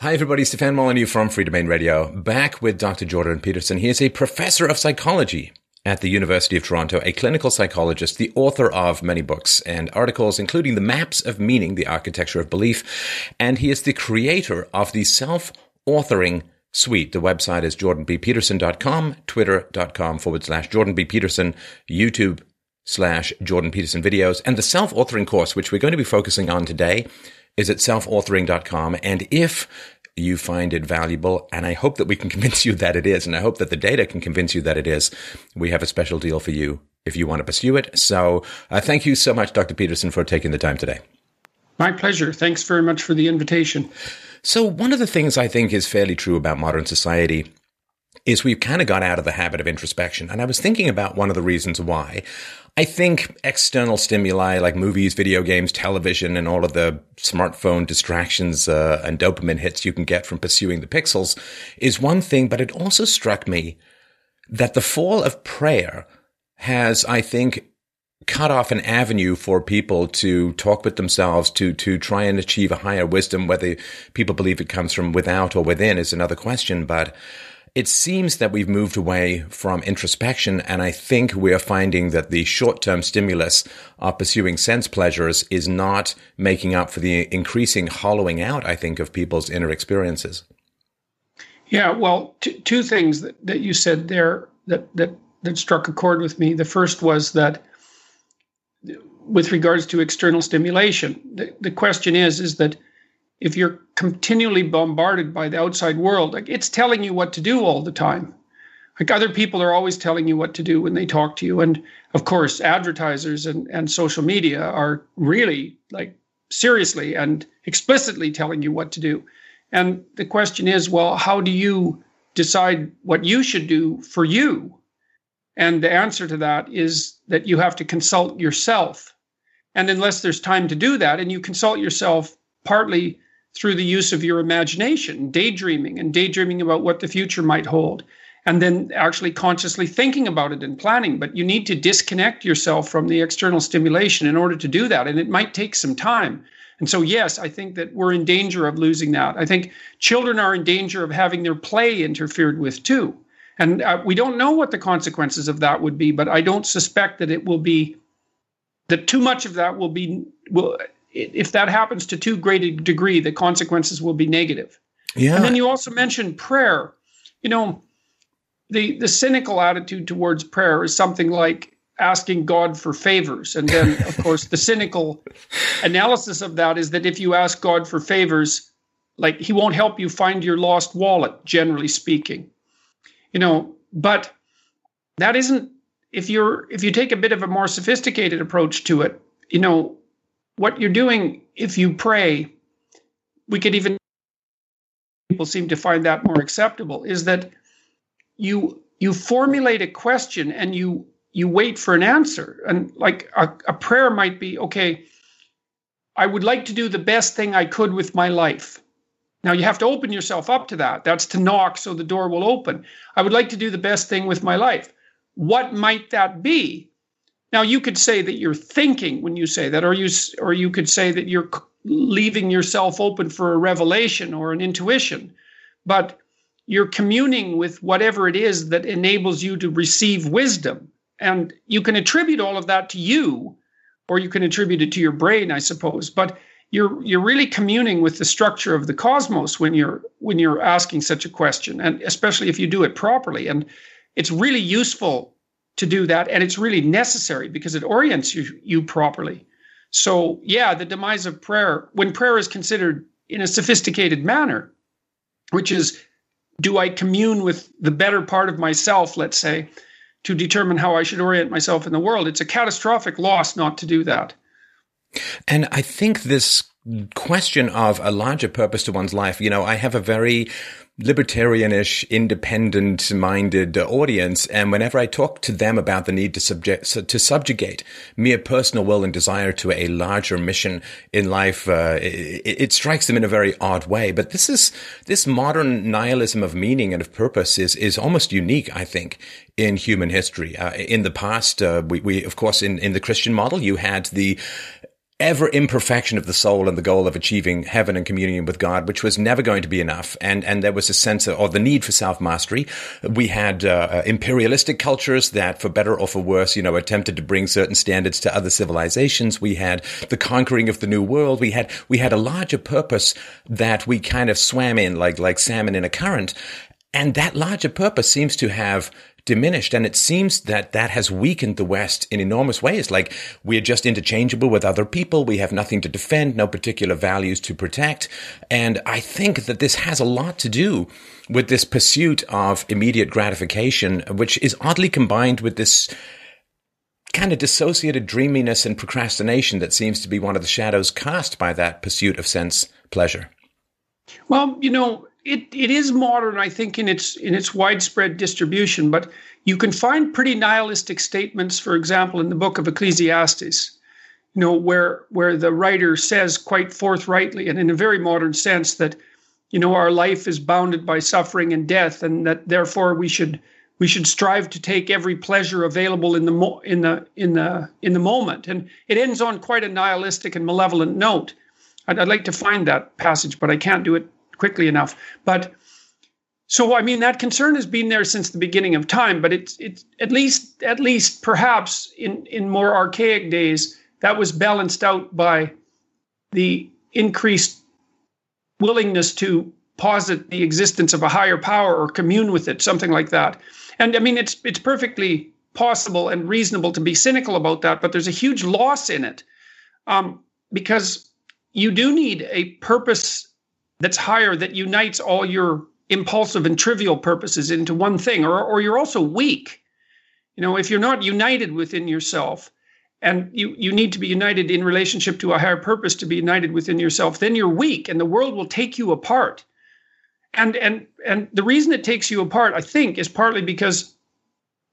Hi, everybody. Stefan Molyneux from Freedomain Radio, back with Dr. Jordan Peterson. He is a professor of psychology at the University of Toronto, a clinical psychologist, the author of many books and articles, including The Maps of Meaning, The Architecture of Belief. And he is the creator of the self authoring suite. The website is jordanbpeterson.com, twitter.com forward slash jordanbpeterson, YouTube slash Jordan Peterson videos, and the self authoring course, which we're going to be focusing on today is at selfauthoring.com. And if you find it valuable, and I hope that we can convince you that it is, and I hope that the data can convince you that it is, we have a special deal for you if you want to pursue it. So uh, thank you so much, Dr. Peterson, for taking the time today. My pleasure. Thanks very much for the invitation. So, one of the things I think is fairly true about modern society is we've kind of got out of the habit of introspection. And I was thinking about one of the reasons why. I think external stimuli like movies, video games, television, and all of the smartphone distractions uh, and dopamine hits you can get from pursuing the pixels is one thing, but it also struck me that the fall of prayer has, I think, cut off an avenue for people to talk with themselves, to, to try and achieve a higher wisdom. Whether people believe it comes from without or within is another question, but it seems that we've moved away from introspection, and I think we are finding that the short term stimulus of pursuing sense pleasures is not making up for the increasing hollowing out, I think, of people's inner experiences. Yeah, well, t- two things that, that you said there that, that, that struck a chord with me. The first was that with regards to external stimulation, the, the question is, is that if you're continually bombarded by the outside world, like it's telling you what to do all the time. Like other people are always telling you what to do when they talk to you. And of course, advertisers and, and social media are really like seriously and explicitly telling you what to do. And the question is, well, how do you decide what you should do for you? And the answer to that is that you have to consult yourself. And unless there's time to do that, and you consult yourself partly through the use of your imagination, daydreaming and daydreaming about what the future might hold, and then actually consciously thinking about it and planning. But you need to disconnect yourself from the external stimulation in order to do that. And it might take some time. And so, yes, I think that we're in danger of losing that. I think children are in danger of having their play interfered with too. And uh, we don't know what the consequences of that would be, but I don't suspect that it will be that too much of that will be will if that happens to too great a degree, the consequences will be negative. Yeah. And then you also mentioned prayer. You know, the the cynical attitude towards prayer is something like asking God for favors. And then, of course, the cynical analysis of that is that if you ask God for favors, like he won't help you find your lost wallet, generally speaking. You know, but that isn't if you're if you take a bit of a more sophisticated approach to it, you know, what you're doing if you pray, we could even people seem to find that more acceptable, is that you you formulate a question and you you wait for an answer. And like a, a prayer might be, okay, I would like to do the best thing I could with my life. Now you have to open yourself up to that. That's to knock so the door will open. I would like to do the best thing with my life. What might that be? Now you could say that you're thinking when you say that, or you or you could say that you're leaving yourself open for a revelation or an intuition, but you're communing with whatever it is that enables you to receive wisdom, and you can attribute all of that to you, or you can attribute it to your brain, I suppose. But you're you're really communing with the structure of the cosmos when you're when you're asking such a question, and especially if you do it properly. And it's really useful to do that and it's really necessary because it orients you, you properly. So yeah the demise of prayer when prayer is considered in a sophisticated manner which is do i commune with the better part of myself let's say to determine how i should orient myself in the world it's a catastrophic loss not to do that. And i think this question of a larger purpose to one's life you know i have a very libertarianish, independent-minded audience, and whenever I talk to them about the need to subject to subjugate mere personal will and desire to a larger mission in life, uh, it, it, strikes them in a very odd way. But this is this modern nihilism of meaning and of purpose is is almost unique, I think, in human history. Uh, in the past, uh, we, we of course in in the Christian model, you had the ever imperfection of the soul and the goal of achieving heaven and communion with God, which was never going to be enough. And, and there was a sense of, or the need for self mastery. We had uh, uh, imperialistic cultures that, for better or for worse, you know, attempted to bring certain standards to other civilizations. We had the conquering of the new world. We had, we had a larger purpose that we kind of swam in like, like salmon in a current. And that larger purpose seems to have diminished. And it seems that that has weakened the West in enormous ways. Like we're just interchangeable with other people. We have nothing to defend, no particular values to protect. And I think that this has a lot to do with this pursuit of immediate gratification, which is oddly combined with this kind of dissociated dreaminess and procrastination that seems to be one of the shadows cast by that pursuit of sense pleasure. Well, you know, it, it is modern, I think, in its in its widespread distribution, but you can find pretty nihilistic statements, for example, in the book of Ecclesiastes, you know, where where the writer says quite forthrightly and in a very modern sense that, you know, our life is bounded by suffering and death, and that therefore we should we should strive to take every pleasure available in the mo- in the in the in the moment. And it ends on quite a nihilistic and malevolent note. I'd, I'd like to find that passage, but I can't do it quickly enough. But so I mean that concern has been there since the beginning of time, but it's it's at least at least perhaps in in more archaic days that was balanced out by the increased willingness to posit the existence of a higher power or commune with it, something like that. And I mean it's it's perfectly possible and reasonable to be cynical about that, but there's a huge loss in it um, because you do need a purpose that's higher that unites all your impulsive and trivial purposes into one thing or, or you're also weak. You know if you're not united within yourself and you you need to be united in relationship to a higher purpose to be united within yourself then you're weak and the world will take you apart. And and and the reason it takes you apart i think is partly because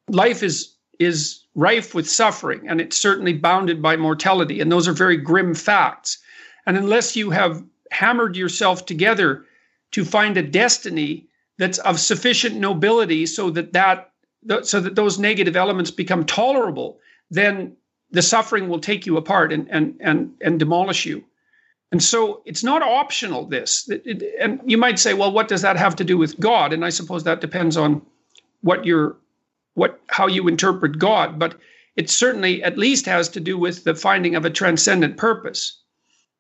life is is rife with suffering and it's certainly bounded by mortality and those are very grim facts. And unless you have hammered yourself together to find a destiny that's of sufficient nobility so that that so that those negative elements become tolerable then the suffering will take you apart and and and, and demolish you. And so it's not optional this. And you might say well what does that have to do with god? And i suppose that depends on what your what how you interpret god. But it certainly at least has to do with the finding of a transcendent purpose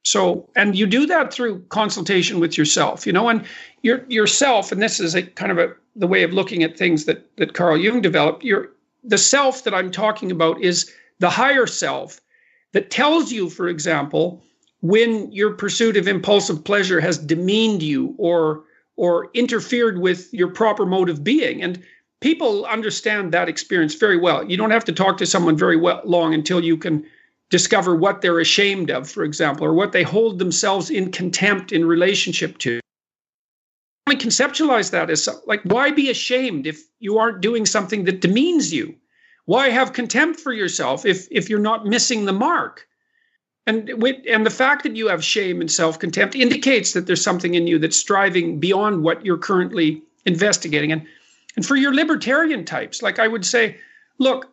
so, and you do that through consultation with yourself, you know, and your yourself, and this is a kind of a the way of looking at things that that Carl Jung developed. Your the self that I'm talking about is the higher self that tells you, for example, when your pursuit of impulsive pleasure has demeaned you or or interfered with your proper mode of being. And people understand that experience very well. You don't have to talk to someone very well long until you can discover what they're ashamed of, for example, or what they hold themselves in contempt in relationship to. I conceptualize that as like, why be ashamed if you aren't doing something that demeans you? Why have contempt for yourself if if you're not missing the mark? And and the fact that you have shame and self contempt indicates that there's something in you that's striving beyond what you're currently investigating. And and for your libertarian types, like I would say, look,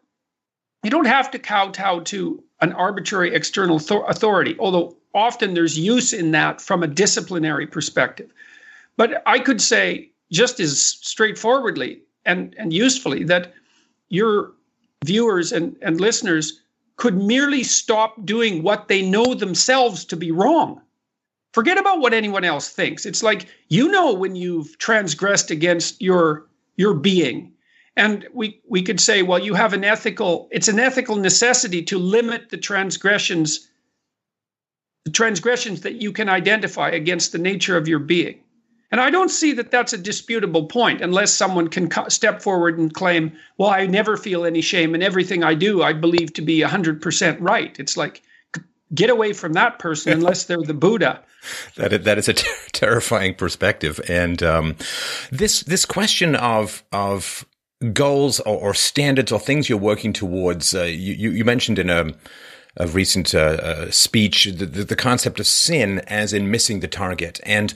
you don't have to kowtow to an arbitrary external th- authority, although often there's use in that from a disciplinary perspective. But I could say just as straightforwardly and, and usefully that your viewers and, and listeners could merely stop doing what they know themselves to be wrong. Forget about what anyone else thinks. It's like you know when you've transgressed against your your being and we we could say well you have an ethical it's an ethical necessity to limit the transgressions the transgressions that you can identify against the nature of your being. And i don't see that that's a disputable point unless someone can step forward and claim well i never feel any shame and everything i do. I believe to be 100% right. It's like get away from that person unless they're the buddha. That is, that is a ter- terrifying perspective. And um, this this question of of goals or, or, standards or things you're working towards. Uh, you, you, mentioned in a, a recent uh, uh, speech the, the, concept of sin as in missing the target. And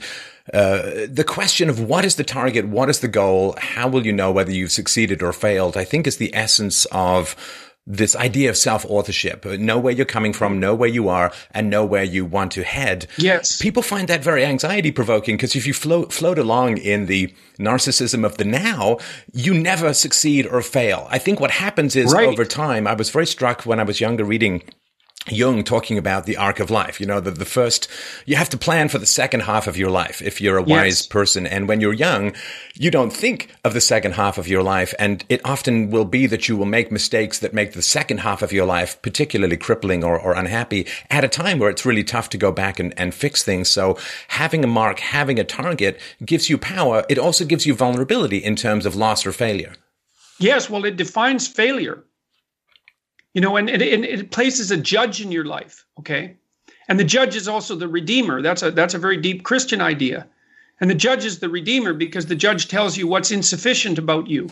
uh, the question of what is the target, what is the goal, how will you know whether you've succeeded or failed, I think is the essence of this idea of self-authorship, know where you're coming from, know where you are, and know where you want to head. Yes. People find that very anxiety provoking because if you float, float along in the narcissism of the now, you never succeed or fail. I think what happens is right. over time, I was very struck when I was younger reading Jung talking about the arc of life. You know, the, the first, you have to plan for the second half of your life if you're a wise yes. person. And when you're young, you don't think of the second half of your life. And it often will be that you will make mistakes that make the second half of your life particularly crippling or, or unhappy at a time where it's really tough to go back and, and fix things. So having a mark, having a target gives you power. It also gives you vulnerability in terms of loss or failure. Yes. Well, it defines failure you know, and it, places a judge in your life, okay? And the judge is also the redeemer. That's a that's a very deep Christian idea. And the judge is the redeemer because the judge tells you what's insufficient about you.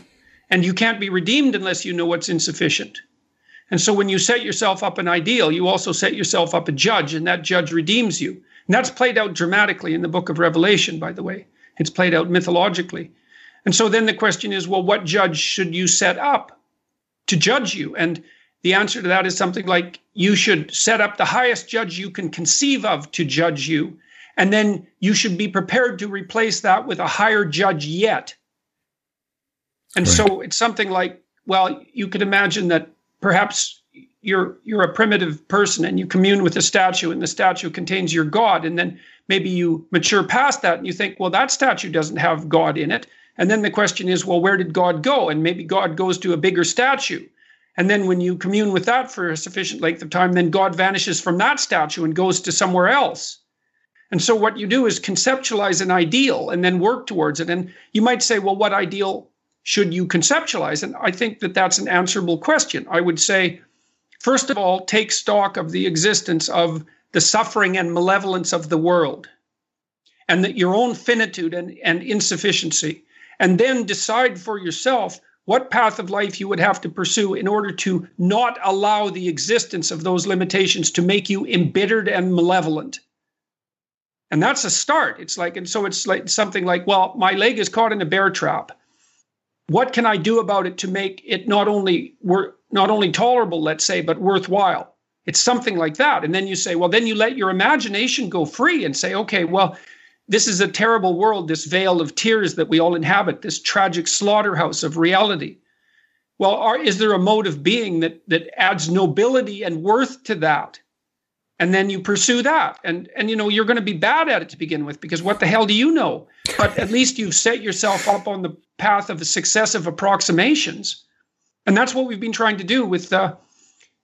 And you can't be redeemed unless you know what's insufficient. And so when you set yourself up an ideal, you also set yourself up a judge, and that judge redeems you. And that's played out dramatically in the book of Revelation, by the way. It's played out mythologically. And so then the question is, well, what judge should you set up to judge you? And the answer to that is something like you should set up the highest judge you can conceive of to judge you. And then you should be prepared to replace that with a higher judge yet. And right. so it's something like, well, you could imagine that perhaps you're you're a primitive person and you commune with a statue and the statue contains your god and then maybe you mature past that and you think well that statue doesn't have god in it and then the question is well where did god go and maybe god goes to a bigger statue and then when you commune with that for a sufficient length of time, then God vanishes from that statue and goes to somewhere else. And so what you do is conceptualize an ideal and then work towards it. And you might say, well, what ideal should you conceptualize? And I think that that's an answerable question. I would say, first of all, take stock of the existence of the suffering and malevolence of the world and that your own finitude and, and insufficiency. And then decide for yourself what path of life you would have to pursue in order to not allow the existence of those limitations to make you embittered and malevolent. And that's a start. It's like, and so it's like something like, well, my leg is caught in a bear trap. What can I do about it to make it not only wor- not only tolerable, let's say, but worthwhile? It's something like that. And then you say, well, then you let your imagination go free and say, okay, well, this is a terrible world, this vale of tears that we all inhabit, this tragic slaughterhouse of reality. Well, are, is there a mode of being that, that adds nobility and worth to that? And then you pursue that. And, and you know, you're going to be bad at it to begin with because what the hell do you know? But at least you've set yourself up on the path of successive approximations. And that's what we've been trying to do with the,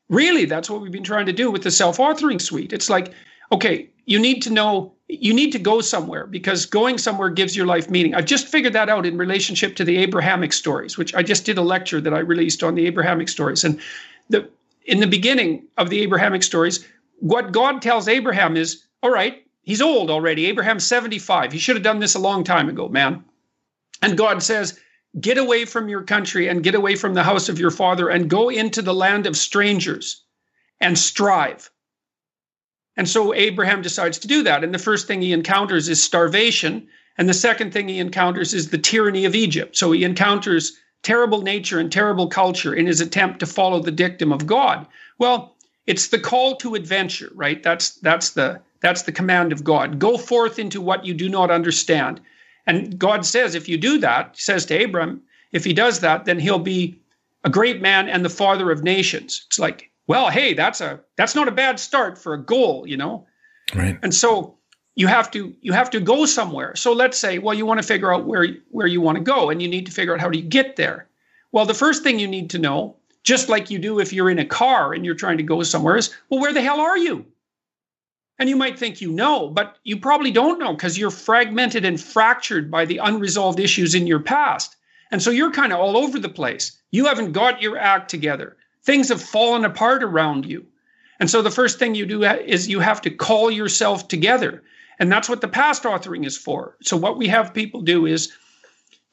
really, that's what we've been trying to do with the self authoring suite. It's like, okay, you need to know you need to go somewhere because going somewhere gives your life meaning. I've just figured that out in relationship to the Abrahamic stories, which I just did a lecture that I released on the Abrahamic stories. And the in the beginning of the Abrahamic stories, what God tells Abraham is, all right, he's old already. Abraham's 75. He should have done this a long time ago, man. And God says, get away from your country and get away from the house of your father and go into the land of strangers and strive. And so Abraham decides to do that. And the first thing he encounters is starvation. And the second thing he encounters is the tyranny of Egypt. So he encounters terrible nature and terrible culture in his attempt to follow the dictum of God. Well, it's the call to adventure, right? That's that's the that's the command of God. Go forth into what you do not understand. And God says, if you do that, he says to Abram, if he does that, then he'll be a great man and the father of nations. It's like well, hey, that's a that's not a bad start for a goal, you know. Right. And so you have to you have to go somewhere. So let's say, well, you want to figure out where where you want to go, and you need to figure out how do you get there. Well, the first thing you need to know, just like you do if you're in a car and you're trying to go somewhere, is well, where the hell are you? And you might think you know, but you probably don't know because you're fragmented and fractured by the unresolved issues in your past. And so you're kind of all over the place. You haven't got your act together. Things have fallen apart around you. And so the first thing you do is you have to call yourself together. And that's what the past authoring is for. So what we have people do is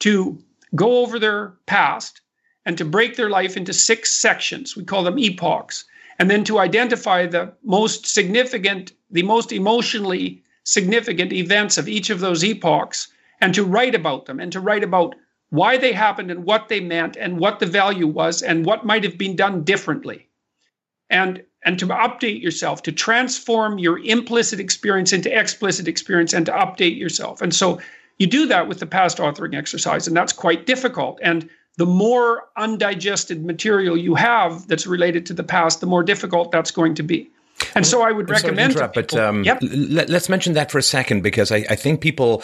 to go over their past and to break their life into six sections. We call them epochs. And then to identify the most significant, the most emotionally significant events of each of those epochs and to write about them and to write about why they happened and what they meant and what the value was and what might have been done differently. And and to update yourself, to transform your implicit experience into explicit experience and to update yourself. And so you do that with the past authoring exercise, and that's quite difficult. And the more undigested material you have that's related to the past, the more difficult that's going to be. And so I would recommend. Interrupt, but um, yep. let, us mention that for a second because I, I think people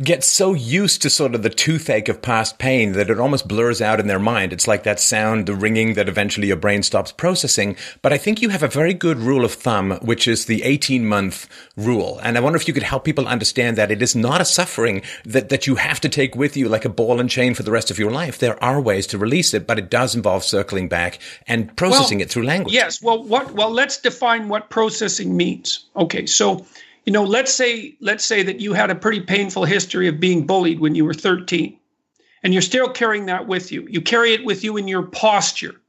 get so used to sort of the toothache of past pain that it almost blurs out in their mind. It's like that sound, the ringing that eventually your brain stops processing. But I think you have a very good rule of thumb, which is the 18 month rule. And I wonder if you could help people understand that it is not a suffering that, that you have to take with you like a ball and chain for the rest of your life. There are ways to release it, but it does involve circling back and processing well, it through language. Yes. Well, what, well, let's define what processing means. Okay. So, you know let's say let's say that you had a pretty painful history of being bullied when you were 13 and you're still carrying that with you. You carry it with you in your posture.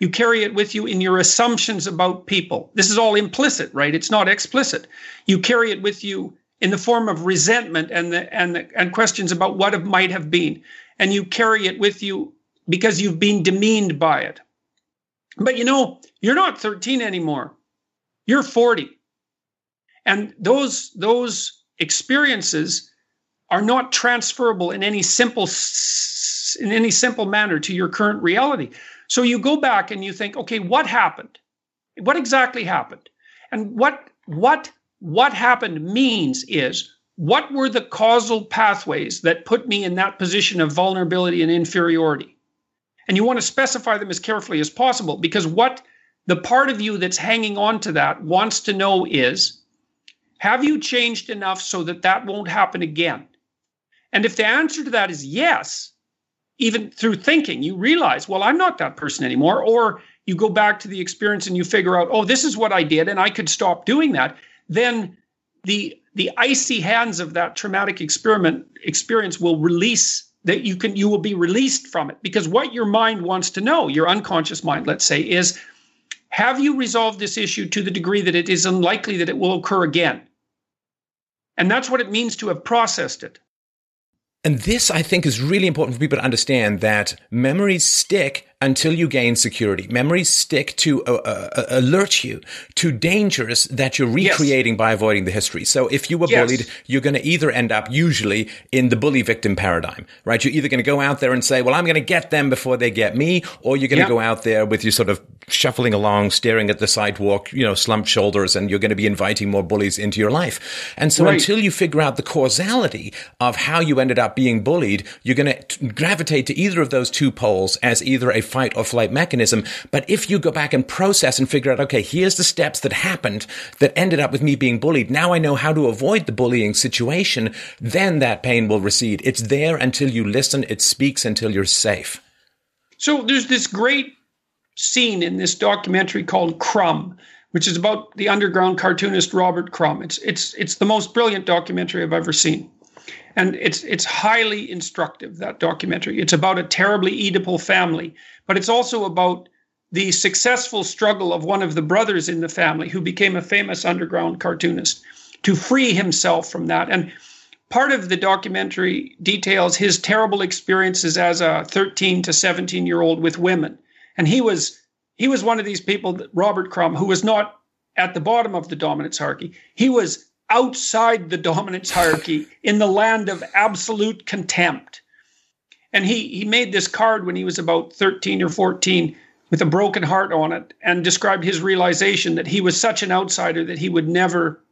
You carry it with you in your assumptions about people. This is all implicit right? It's not explicit. You carry it with you in the form of resentment and the, and the, and questions about what it might have been. And you carry it with you because you've been demeaned by it. But you know you're not 13 anymore. You're 40 and those those experiences are not transferable in any simple in any simple manner to your current reality. So you go back and you think okay what happened? What exactly happened? And what what what happened means is what were the causal pathways that put me in that position of vulnerability and inferiority? And you want to specify them as carefully as possible because what the part of you that's hanging on to that wants to know is have you changed enough so that that won't happen again? And if the answer to that is yes, even through thinking, you realize, well, I'm not that person anymore. Or you go back to the experience and you figure out, oh, this is what I did and I could stop doing that. Then the the icy hands of that traumatic experiment experience will release that you can you will be released from it because what your mind wants to know your unconscious mind let's say is have you resolved this issue to the degree that it is unlikely that it will occur again and that's what it means to have processed it. And this, I think, is really important for people to understand that memories stick until you gain security. Memories stick to uh, uh, uh, alert you to dangers that you're recreating yes. by avoiding the history. So if you were yes. bullied, you're going to either end up usually in the bully victim paradigm, right? You're either going to go out there and say, well, I'm going to get them before they get me, or you're going to go out there with you sort of shuffling along, staring at the sidewalk, you know, slumped shoulders, and you're going to be inviting more bullies into your life. And so right. until you figure out the causality of how you ended up being bullied, you're going to gravitate to either of those two poles as either a fight or flight mechanism. But if you go back and process and figure out, okay, here's the steps that happened that ended up with me being bullied. Now I know how to avoid the bullying situation. Then that pain will recede. It's there until you listen. It speaks until you're safe. So there's this great scene in this documentary called Crumb, which is about the underground cartoonist Robert Crumb. It's it's it's the most brilliant documentary I've ever seen and it's it's highly instructive that documentary it's about a terribly oedipal family but it's also about the successful struggle of one of the brothers in the family who became a famous underground cartoonist to free himself from that and part of the documentary details his terrible experiences as a 13 to 17 year old with women and he was he was one of these people robert crumb who was not at the bottom of the dominance hierarchy he was outside the dominance hierarchy in the land of absolute contempt. And he, he made this card when he was about 13 or 14 with a broken heart on it and described his realization that he was such an outsider that he would never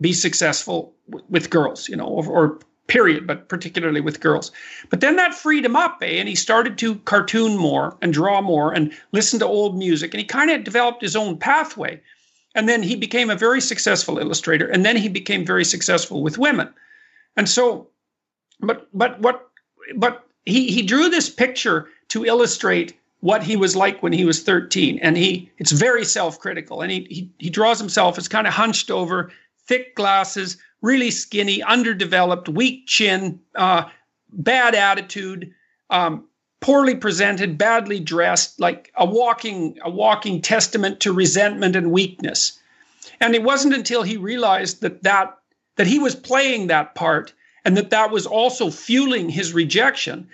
be successful w- with girls, you know, or, or, period, but particularly with girls. But then that freed him up, eh? And he started to cartoon more and draw more and listen to old music. And he kind of developed his own pathway. And then he became a very successful illustrator. And then he became very successful with women. And so, but but what but he he drew this picture to illustrate what he was like when he was 13 and he it's very self-critical and he he, he draws himself as kind of hunched over thick glasses really skinny underdeveloped weak chin uh, bad attitude um, poorly presented, badly dressed, like a walking a walking testament to resentment and weakness. And it wasn't until he realized that that that he was playing that part and that that was also fueling his rejection,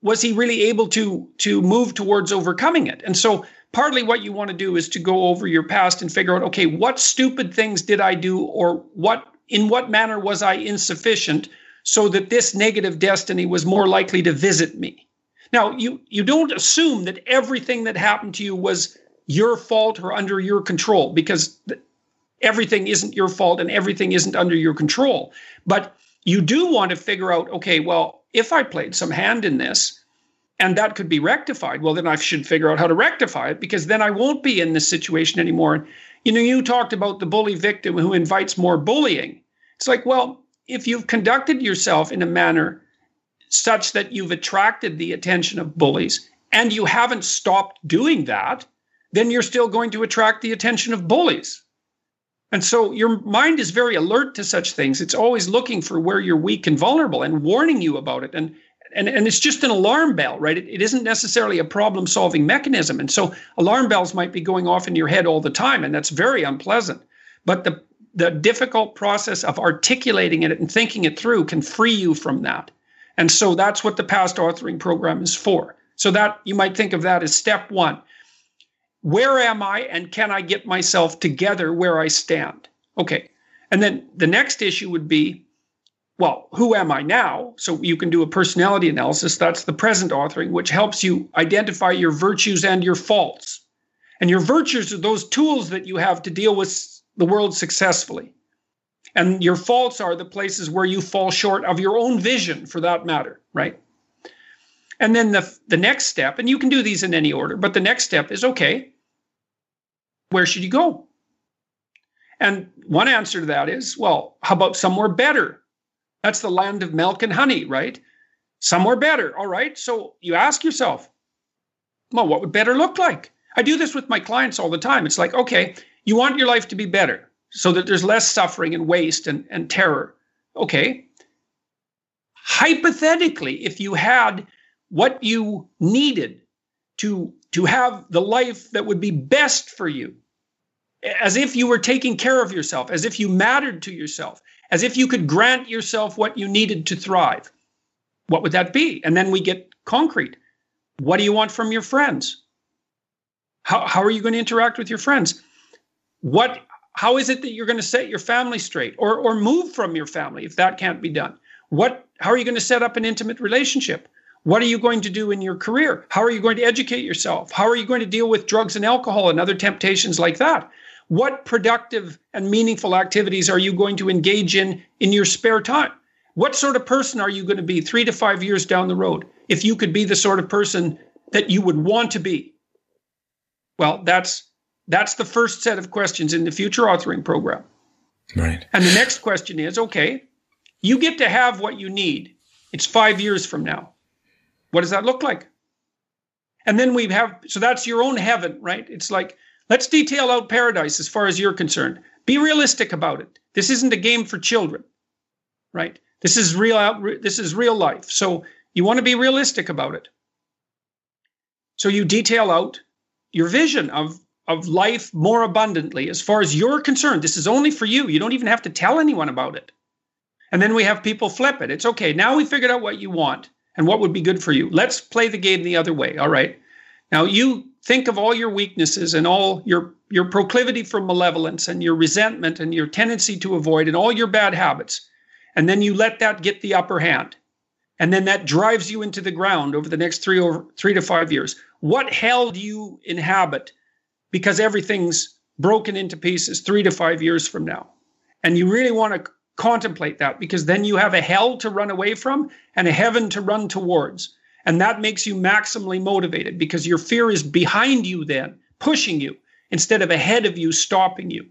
was he really able to to move towards overcoming it? And so partly what you want to do is to go over your past and figure out okay, what stupid things did I do or what in what manner was I insufficient so that this negative destiny was more likely to visit me? Now, you you don't assume that everything that happened to you was your fault or under your control because everything isn't your fault and everything isn't under your control. But you do want to figure out okay, well, if I played some hand in this and that could be rectified, well, then I should figure out how to rectify it because then I won't be in this situation anymore. You know, you talked about the bully victim who invites more bullying. It's like, well, if you've conducted yourself in a manner such that you've attracted the attention of bullies and you haven't stopped doing that, then you're still going to attract the attention of bullies. And so your mind is very alert to such things. It's always looking for where you're weak and vulnerable and warning you about it. And and, and it's just an alarm bell, right? It, it isn't necessarily a problem solving mechanism. And so alarm bells might be going off in your head all the time, and that's very unpleasant. But the the difficult process of articulating it and thinking it through can free you from that. And so that's what the past authoring program is for. So that you might think of that as step one where am I and can I get myself together where I stand? Okay. And then the next issue would be, well, who am I now? So you can do a personality analysis. That's the present authoring, which helps you identify your virtues and your faults. And your virtues are those tools that you have to deal with the world successfully. And your faults are the places where you fall short of your own vision for that matter, right? And then the, the next step, and you can do these in any order, but the next step is okay, where should you go? And one answer to that is, well, how about somewhere better? That's the land of milk and honey, right? Somewhere better. All right. So you ask yourself, well, what would better look like? I do this with my clients all the time. It's like, okay, you want your life to be better so that there's less suffering and waste and, and terror. Okay. Hypothetically, if you had what you needed to, to have the life that would be best for you, as if you were taking care of yourself, as if you mattered to yourself, as if you could grant yourself what you needed to thrive. What would that be? And then we get concrete. What do you want from your friends? How, how are you going to interact with your friends? What how is it that you're going to set your family straight or or move from your family if that can't be done? What how are you going to set up an intimate relationship? What are you going to do in your career? How are you going to educate yourself? How are you going to deal with drugs and alcohol and other temptations like that? What productive and meaningful activities are you going to engage in in your spare time? What sort of person are you going to be three to five years down the road if you could be the sort of person that you would want to be? Well, that's that's the first set of questions in the future authoring program. Right. And the next question is okay, you get to have what you need. It's five years from now. What does that look like? And then we have, so that's your own heaven, right? It's like Let's detail out paradise as far as you're concerned. Be realistic about it. This isn't a game for children, right? This is real. This is real life. So you want to be realistic about it. So you detail out your vision of of life more abundantly as far as you're concerned. This is only for you. You don't even have to tell anyone about it. And then we have people flip it. It's okay. Now we figured out what you want and what would be good for you. Let's play the game the other way. All right. Now you think of all your weaknesses and all your your proclivity for malevolence and your resentment and your tendency to avoid and all your bad habits and then you let that get the upper hand and then that drives you into the ground over the next 3 or 3 to 5 years what hell do you inhabit because everything's broken into pieces 3 to 5 years from now and you really want to contemplate that because then you have a hell to run away from and a heaven to run towards and that makes you maximally motivated because your fear is behind you, then pushing you instead of ahead of you, stopping you.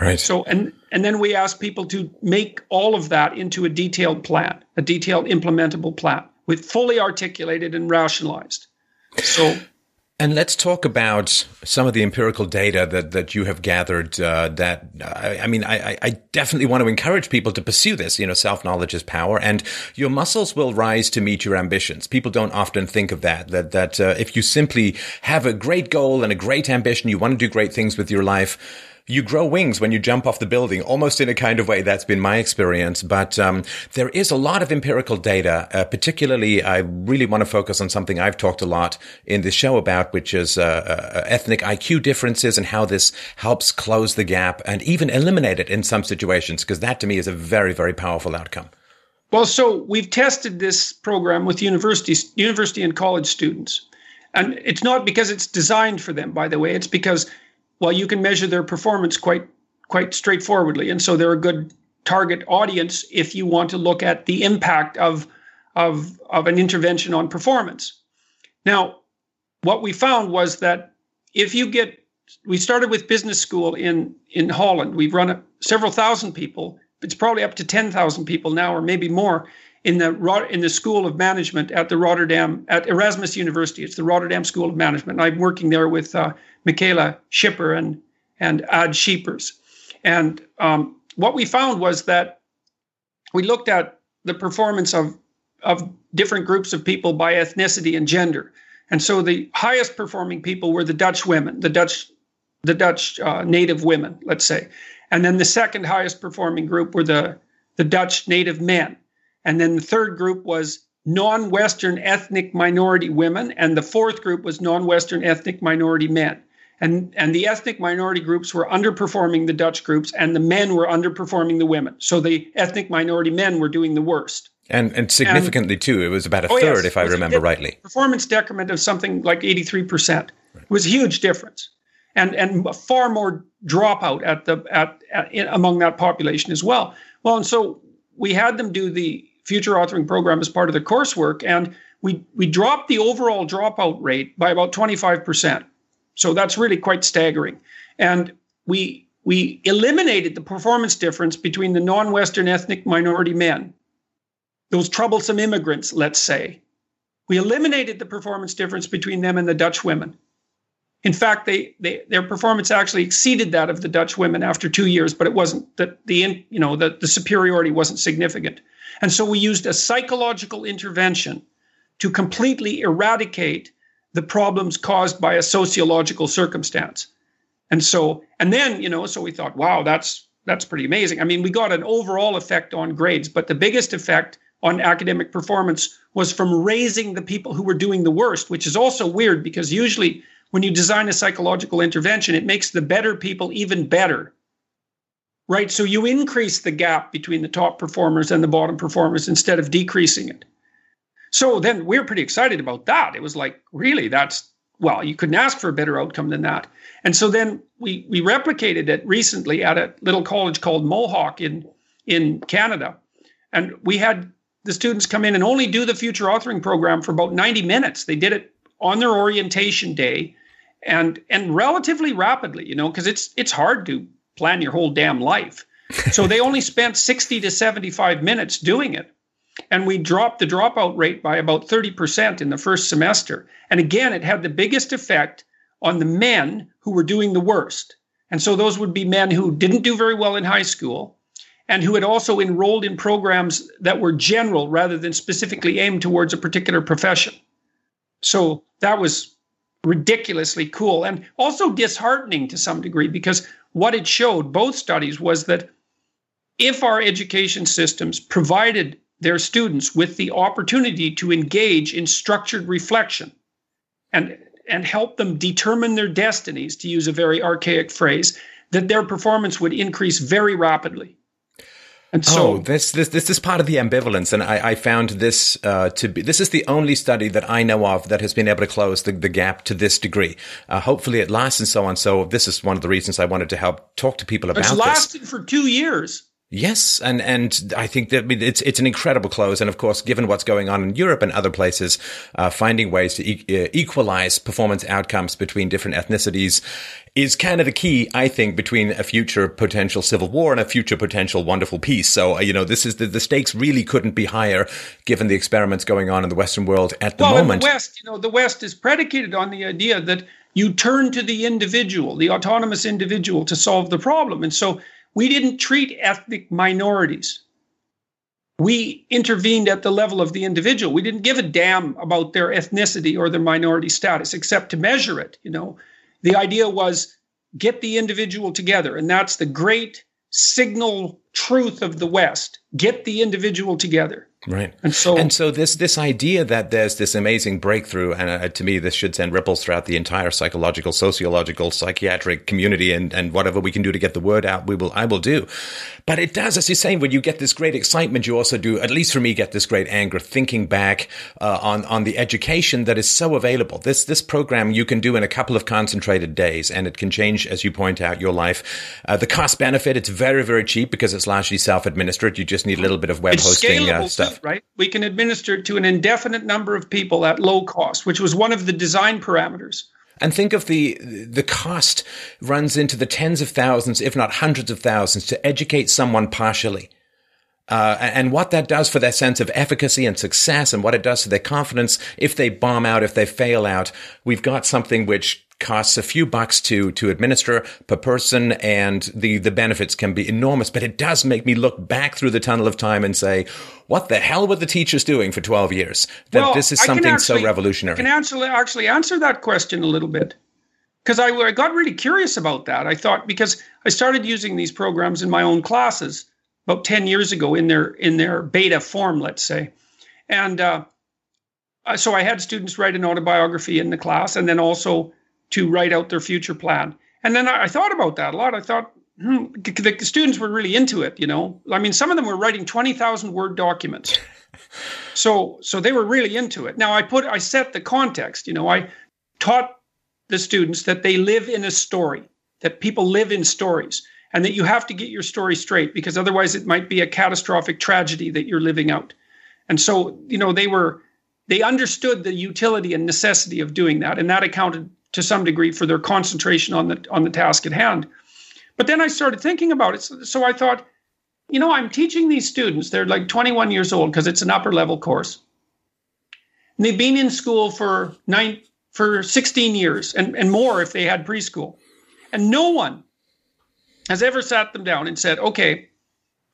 Right. So, and, and then we ask people to make all of that into a detailed plan, a detailed implementable plan with fully articulated and rationalized. So, and let's talk about some of the empirical data that, that you have gathered. Uh, that I, I mean, I, I, definitely want to encourage people to pursue this. You know, self knowledge is power, and your muscles will rise to meet your ambitions. People don't often think of that. That that uh, if you simply have a great goal and a great ambition, you want to do great things with your life you grow wings when you jump off the building, almost in a kind of way. That's been my experience. But um, there is a lot of empirical data. Uh, particularly, I really want to focus on something I've talked a lot in this show about, which is uh, uh, ethnic IQ differences and how this helps close the gap and even eliminate it in some situations. Because that, to me, is a very, very powerful outcome. Well, so we've tested this program with university, university and college students. And it's not because it's designed for them, by the way. It's because well, you can measure their performance quite quite straightforwardly, and so they're a good target audience if you want to look at the impact of of of an intervention on performance. Now, what we found was that if you get we started with business school in in Holland. We've run a, several thousand people. It's probably up to 10,000 people now or maybe more in the in the School of Management at the Rotterdam at Erasmus University. It's the Rotterdam School of Management. And I'm working there with uh, Michaela Schipper and and Ad Scheepers. And um, what we found was that we looked at the performance of of different groups of people by ethnicity and gender. And so the highest performing people were the Dutch women, the Dutch the Dutch uh, native women, let's say. And then the second highest performing group were the the Dutch native men. And then the third group was non Western ethnic minority women. And the fourth group was non Western ethnic minority men. And, and the ethnic minority groups were underperforming the Dutch groups, and the men were underperforming the women. So the ethnic minority men were doing the worst. And, and significantly, and, too, it was about a oh third, yes, if I remember rightly. Performance decrement of something like 83%. Right. It was a huge difference. And, and far more dropout at the at, at among that population as well. Well, and so we had them do the future authoring program as part of the coursework, and we we dropped the overall dropout rate by about 25%. So that's really quite staggering. And we we eliminated the performance difference between the non-Western ethnic minority men, those troublesome immigrants, let's say. We eliminated the performance difference between them and the Dutch women. In fact, they, they their performance actually exceeded that of the Dutch women after two years, but it wasn't that the you know the, the superiority wasn't significant. And so we used a psychological intervention to completely eradicate the problems caused by a sociological circumstance. And so, and then, you know, so we thought, wow, that's that's pretty amazing. I mean, we got an overall effect on grades, but the biggest effect on academic performance was from raising the people who were doing the worst, which is also weird because usually when you design a psychological intervention, it makes the better people even better right? So you increase the gap between the top performers and the bottom performers instead of decreasing it. So then we are pretty excited about that. It was like, really, that's well, you couldn't ask for a better outcome than that. And so then we we replicated it recently at a little college called Mohawk in in Canada, and we had the students come in and only do the future authoring program for about 90 minutes. They did it on their orientation day and and relatively rapidly, you know, because it's it's hard to plan your whole damn life. so they only spent 60 to 75 minutes doing it. And we dropped the dropout rate by about 30% in the first semester. And again, it had the biggest effect on the men who were doing the worst. And so those would be men who didn't do very well in high school and who had also enrolled in programs that were general rather than specifically aimed towards a particular profession. So that was ridiculously cool and also disheartening to some degree because what it showed, both studies, was that if our education systems provided their students with the opportunity to engage in structured reflection and, and help them determine their destinies, to use a very archaic phrase, that their performance would increase very rapidly. And so, oh, this this this is part of the ambivalence, and I, I found this uh, to be. This is the only study that I know of that has been able to close the, the gap to this degree. Uh, hopefully, it lasts and so on. So, this is one of the reasons I wanted to help talk to people about. It's lasted this. for two years. Yes, and and I think that it's it's an incredible close, and of course, given what's going on in Europe and other places, uh, finding ways to e- uh, equalize performance outcomes between different ethnicities is kind of the key, I think, between a future potential civil war and a future potential wonderful peace. So, uh, you know, this is the, the stakes really couldn't be higher given the experiments going on in the Western world at the well, moment. Well, the West, you know, the West is predicated on the idea that you turn to the individual, the autonomous individual, to solve the problem, and so we didn't treat ethnic minorities. We intervened at the level of the individual. We didn't give a damn about their ethnicity or their minority status, except to measure it. You know, the idea was get the individual together. And that's the great signal truth of the West get the individual together. Right. And so, and so this, this idea that there's this amazing breakthrough, and uh, to me, this should send ripples throughout the entire psychological, sociological, psychiatric community and, and whatever we can do to get the word out, we will, I will do. But it does, as you're saying, when you get this great excitement, you also do, at least for me, get this great anger thinking back, uh, on, on the education that is so available. This, this program you can do in a couple of concentrated days and it can change, as you point out, your life. Uh, the cost benefit, it's very, very cheap because it's largely self-administered. You just need a little bit of web it's hosting uh, right? We can administer it to an indefinite number of people at low cost, which was one of the design parameters. And think of the the cost runs into the tens of thousands, if not hundreds of thousands, to educate someone partially. Uh, and what that does for their sense of efficacy and success and what it does to their confidence if they bomb out, if they fail out, we've got something which costs a few bucks to to administer per person and the the benefits can be enormous but it does make me look back through the tunnel of time and say what the hell were the teachers doing for 12 years? That well, this is something actually, so revolutionary. I can actually actually answer that question a little bit because I, I got really curious about that. I thought because I started using these programs in my own classes about 10 years ago in their in their beta form let's say. And uh, so I had students write an autobiography in the class and then also to write out their future plan. And then I, I thought about that a lot. I thought hmm, the students were really into it. You know, I mean, some of them were writing twenty thousand word documents. so so they were really into it. Now I put I set the context. You know, I taught the students that they live in a story, that people live in stories, and that you have to get your story straight because otherwise it might be a catastrophic tragedy that you're living out. And so, you know, they were they understood the utility and necessity of doing that, and that accounted to some degree for their concentration on the on the task at hand. But then I started thinking about it. So, so I thought, you know, I'm teaching these students. They're like 21 years old because it's an upper level course. And they've been in school for nine for 16 years and, and more if they had preschool. And no one has ever sat them down and said, okay,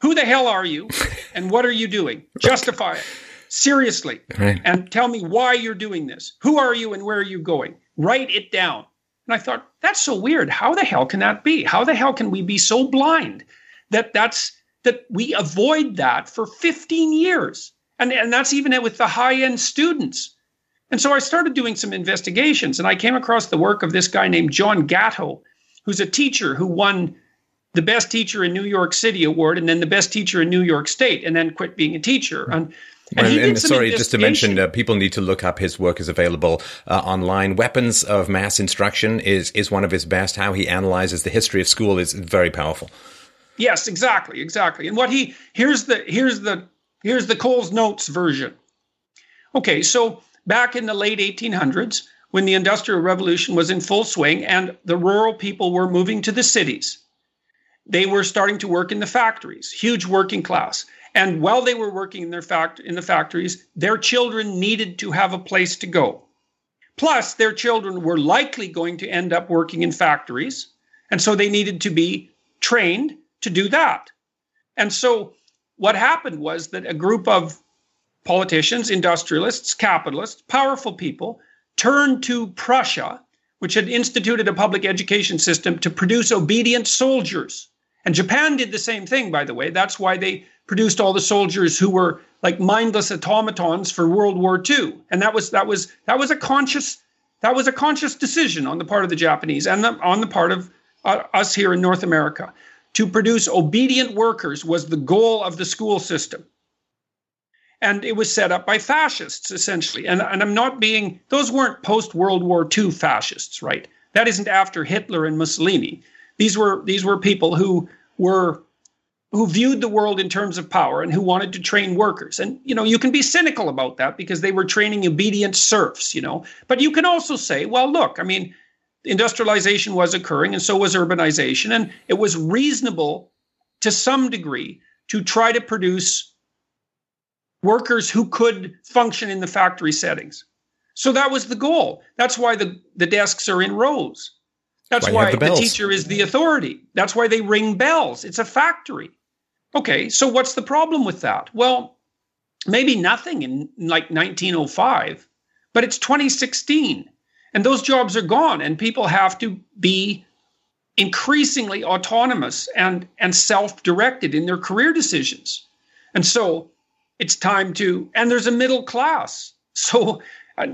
who the hell are you and what are you doing? Justify it seriously right. and tell me why you're doing this. Who are you and where are you going? Write it down. And I thought, that's so weird. How the hell can that be? How the hell can we be so blind that that's that we avoid that for 15 years? And, and that's even with the high-end students. And so I started doing some investigations and I came across the work of this guy named John Gatto, who's a teacher who won the best teacher in New York City award and then the best teacher in New York State and then quit being a teacher. And and, and, and sorry, just to mention, uh, people need to look up his work is available uh, online. Weapons of Mass Instruction is is one of his best. How he analyzes the history of school is very powerful. Yes, exactly, exactly. And what he here's the here's the here's the Coles Notes version. Okay, so back in the late 1800s, when the Industrial Revolution was in full swing and the rural people were moving to the cities, they were starting to work in the factories, huge working class. And while they were working in their fact in the factories, their children needed to have a place to go. Plus, their children were likely going to end up working in factories, and so they needed to be trained to do that. And so what happened was that a group of politicians, industrialists, capitalists, powerful people turned to Prussia, which had instituted a public education system to produce obedient soldiers. And Japan did the same thing, by the way. That's why they produced all the soldiers who were like mindless automatons for World War II. And that was that was that was a conscious that was a conscious decision on the part of the Japanese and the, on the part of uh, us here in North America to produce obedient workers was the goal of the school system. And it was set up by fascists essentially. And, and I'm not being those weren't post World War II fascists, right? That isn't after Hitler and Mussolini. These were these were people who were who viewed the world in terms of power and who wanted to train workers. And you know, you can be cynical about that because they were training obedient serfs, you know. But you can also say, well, look, I mean, industrialization was occurring and so was urbanization and it was reasonable to some degree to try to produce workers who could function in the factory settings. So that was the goal. That's why the, the desks are in rows. That's why, why the, the teacher is the authority. That's why they ring bells. It's a factory. Okay, so what's the problem with that? Well, maybe nothing in like 1905, but it's 2016 and those jobs are gone and people have to be increasingly autonomous and and self-directed in their career decisions. And so it's time to and there's a middle class. So uh,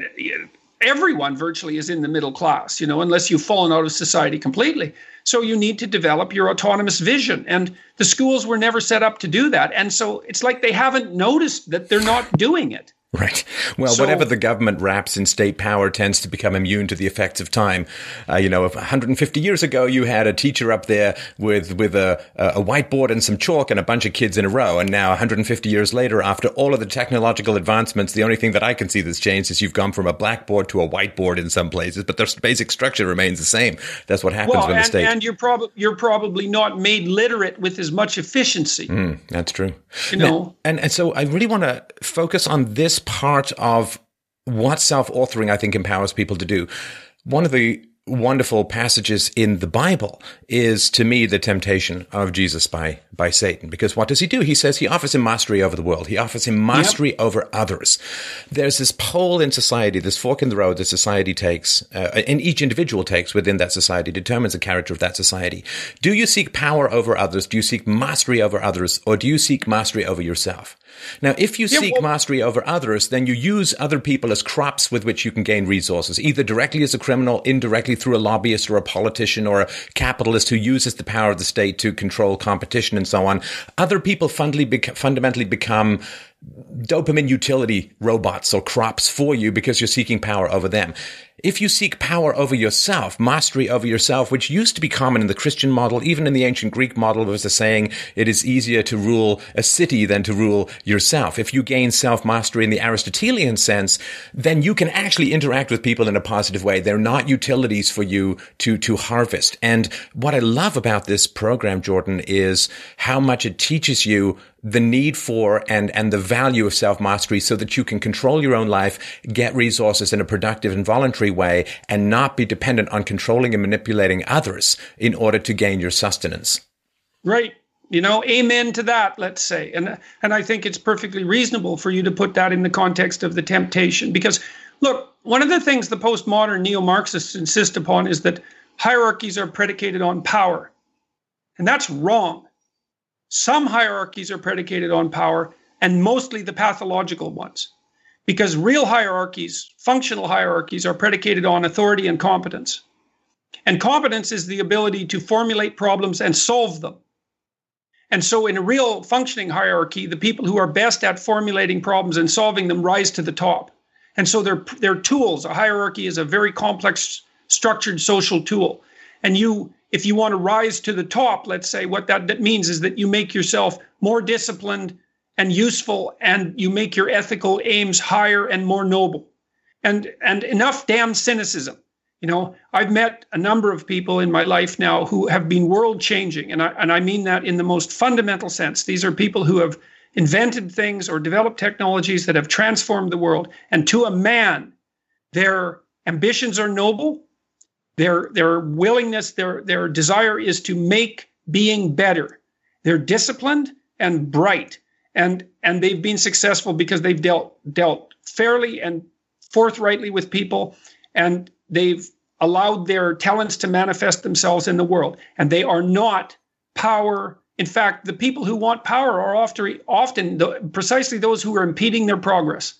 everyone virtually is in the middle class, you know, unless you've fallen out of society completely. So you need to develop your autonomous vision. And the schools were never set up to do that. And so it's like they haven't noticed that they're not doing it. Right. Well, so, whatever the government wraps in state power tends to become immune to the effects of time. Uh, you know, 150 years ago, you had a teacher up there with with a, a whiteboard and some chalk and a bunch of kids in a row, and now 150 years later, after all of the technological advancements, the only thing that I can see that's changed is you've gone from a blackboard to a whiteboard in some places, but the basic structure remains the same. That's what happens well, when and, the state. And you're probably you're probably not made literate with as much efficiency. Mm, that's true. You know, and and so I really want to focus on this part of what self authoring I think empowers people to do. One of the wonderful passages in the Bible is to me the temptation of Jesus by by Satan. Because what does he do? He says he offers him mastery over the world. He offers him mastery yep. over others. There's this pole in society this fork in the road that society takes uh, and each individual takes within that society determines the character of that society. Do you seek power over others? Do you seek mastery over others? Or do you seek mastery over yourself now, if you yeah, seek well, mastery over others, then you use other people as crops with which you can gain resources, either directly as a criminal, indirectly through a lobbyist or a politician or a capitalist who uses the power of the state to control competition and so on. Other people fundamentally become dopamine utility robots or crops for you because you're seeking power over them. If you seek power over yourself, mastery over yourself, which used to be common in the Christian model, even in the ancient Greek model, was a saying, it is easier to rule a city than to rule yourself. If you gain self mastery in the Aristotelian sense, then you can actually interact with people in a positive way. They're not utilities for you to, to harvest. And what I love about this program, Jordan, is how much it teaches you the need for and, and the value of self mastery so that you can control your own life, get resources in a productive and voluntary way, and not be dependent on controlling and manipulating others in order to gain your sustenance. Right. You know, amen to that, let's say. And and I think it's perfectly reasonable for you to put that in the context of the temptation. Because look, one of the things the postmodern neo-Marxists insist upon is that hierarchies are predicated on power. And that's wrong. Some hierarchies are predicated on power, and mostly the pathological ones. Because real hierarchies, functional hierarchies, are predicated on authority and competence. And competence is the ability to formulate problems and solve them. And so, in a real functioning hierarchy, the people who are best at formulating problems and solving them rise to the top. And so, they're, they're tools. A hierarchy is a very complex, structured social tool. And you if you want to rise to the top, let's say what that, that means is that you make yourself more disciplined and useful and you make your ethical aims higher and more noble. And and enough damn cynicism. You know, I've met a number of people in my life now who have been world changing. And I, and I mean that in the most fundamental sense. These are people who have invented things or developed technologies that have transformed the world. And to a man, their ambitions are noble, their their willingness, their their desire is to make being better. They're disciplined and bright, and and they've been successful because they've dealt dealt fairly and forthrightly with people, and they've allowed their talents to manifest themselves in the world. And they are not power. In fact, the people who want power are often often the, precisely those who are impeding their progress.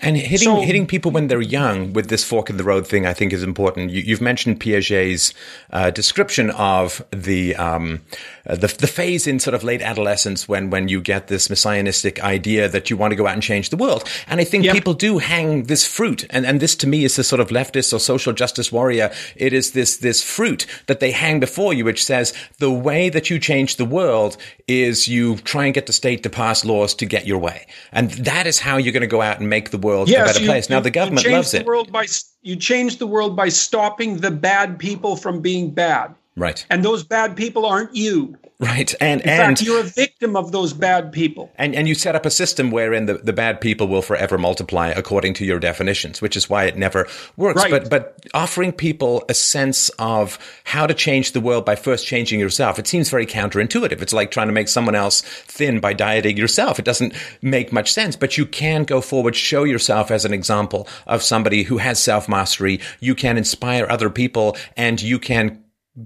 And hitting so, hitting people when they're young with this fork in the road thing, I think, is important. You, have mentioned Piaget's uh, description of the, um, uh, the the phase in sort of late adolescence when when you get this messianistic idea that you want to go out and change the world. And I think yep. people do hang this fruit, and and this to me is the sort of leftist or social justice warrior. It is this this fruit that they hang before you, which says the way that you change the world is you try and get the state to pass laws to get your way, and that is how you're going to go out and make the world yes, a better you, place. Now, the government loves the it. World by, you change the world by stopping the bad people from being bad. Right. And those bad people aren't you. Right. And In and fact, you're a victim of those bad people. And and you set up a system wherein the, the bad people will forever multiply according to your definitions, which is why it never works. Right. But but offering people a sense of how to change the world by first changing yourself, it seems very counterintuitive. It's like trying to make someone else thin by dieting yourself. It doesn't make much sense. But you can go forward, show yourself as an example of somebody who has self mastery. You can inspire other people and you can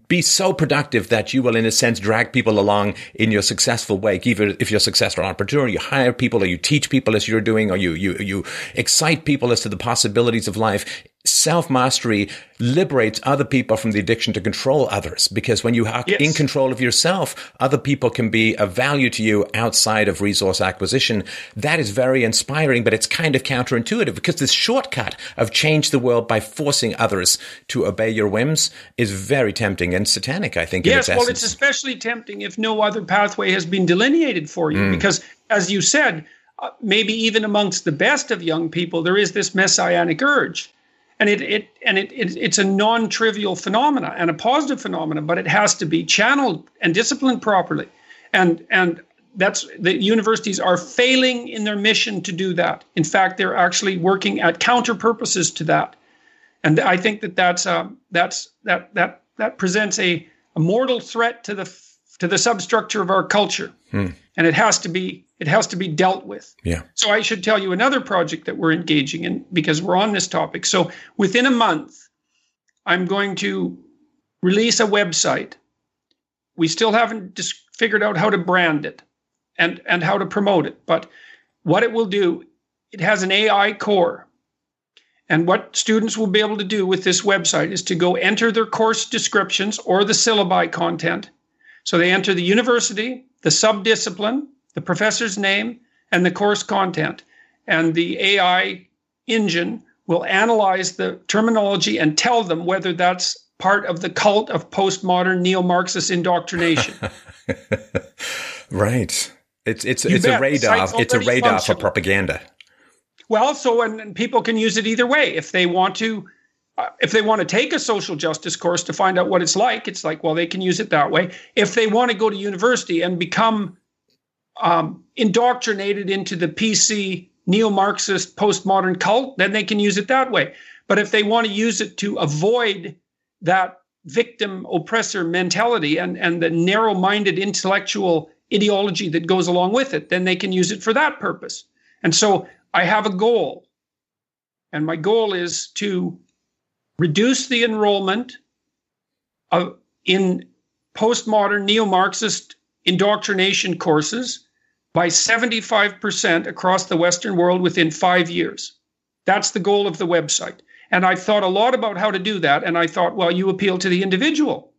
be so productive that you will, in a sense, drag people along in your successful wake. Even if you're a successful entrepreneur, you hire people or you teach people as you're doing, or you, you, you excite people as to the possibilities of life self mastery liberates other people from the addiction to control others. Because when you are yes. in control of yourself, other people can be of value to you outside of resource acquisition. That is very inspiring, but it's kind of counterintuitive because this shortcut of change the world by forcing others to obey your whims is very tempting and satanic, I think. Yes, its well, it's especially tempting if no other pathway has been delineated for you. Mm. Because, as you said, uh, maybe even amongst the best of young people, there is this messianic urge and it, it and it, it, it's a non-trivial phenomena and a positive phenomena but it has to be channeled and disciplined properly. And and that's the universities are failing in their mission to do that. In fact they're actually working at counter purposes to that. And i think that that's um, that's that that that presents a, a mortal threat to the to the substructure of our culture. Hmm. and it has to be it has to be dealt with. Yeah. So I should tell you another project that we're engaging in because we're on this topic. So within a month, I'm going to release a website. We still haven't just figured out how to brand it and and how to promote it, but what it will do, it has an AI core. And what students will be able to do with this website is to go enter their course descriptions or the syllabi content. So they enter the university, the subdiscipline, the professor's name, and the course content. And the AI engine will analyze the terminology and tell them whether that's part of the cult of postmodern neo-Marxist indoctrination. right. It's it's you it's bet. a radar. It's a radar functional. for propaganda. Well, so and, and, people can use it either way. If they want to, uh, if they want to take a social justice course to find out what it's like, it's like well, they can use it that way. If they want to go to university and become um, indoctrinated into the PC neo Marxist postmodern cult, then they can use it that way. But if they want to use it to avoid that victim oppressor mentality and, and the narrow minded intellectual ideology that goes along with it, then they can use it for that purpose. And so I have a goal. And my goal is to reduce the enrollment of, in postmodern neo Marxist indoctrination courses by 75% across the Western world within five years. That's the goal of the website. And I thought a lot about how to do that. And I thought, well, you appeal to the individual.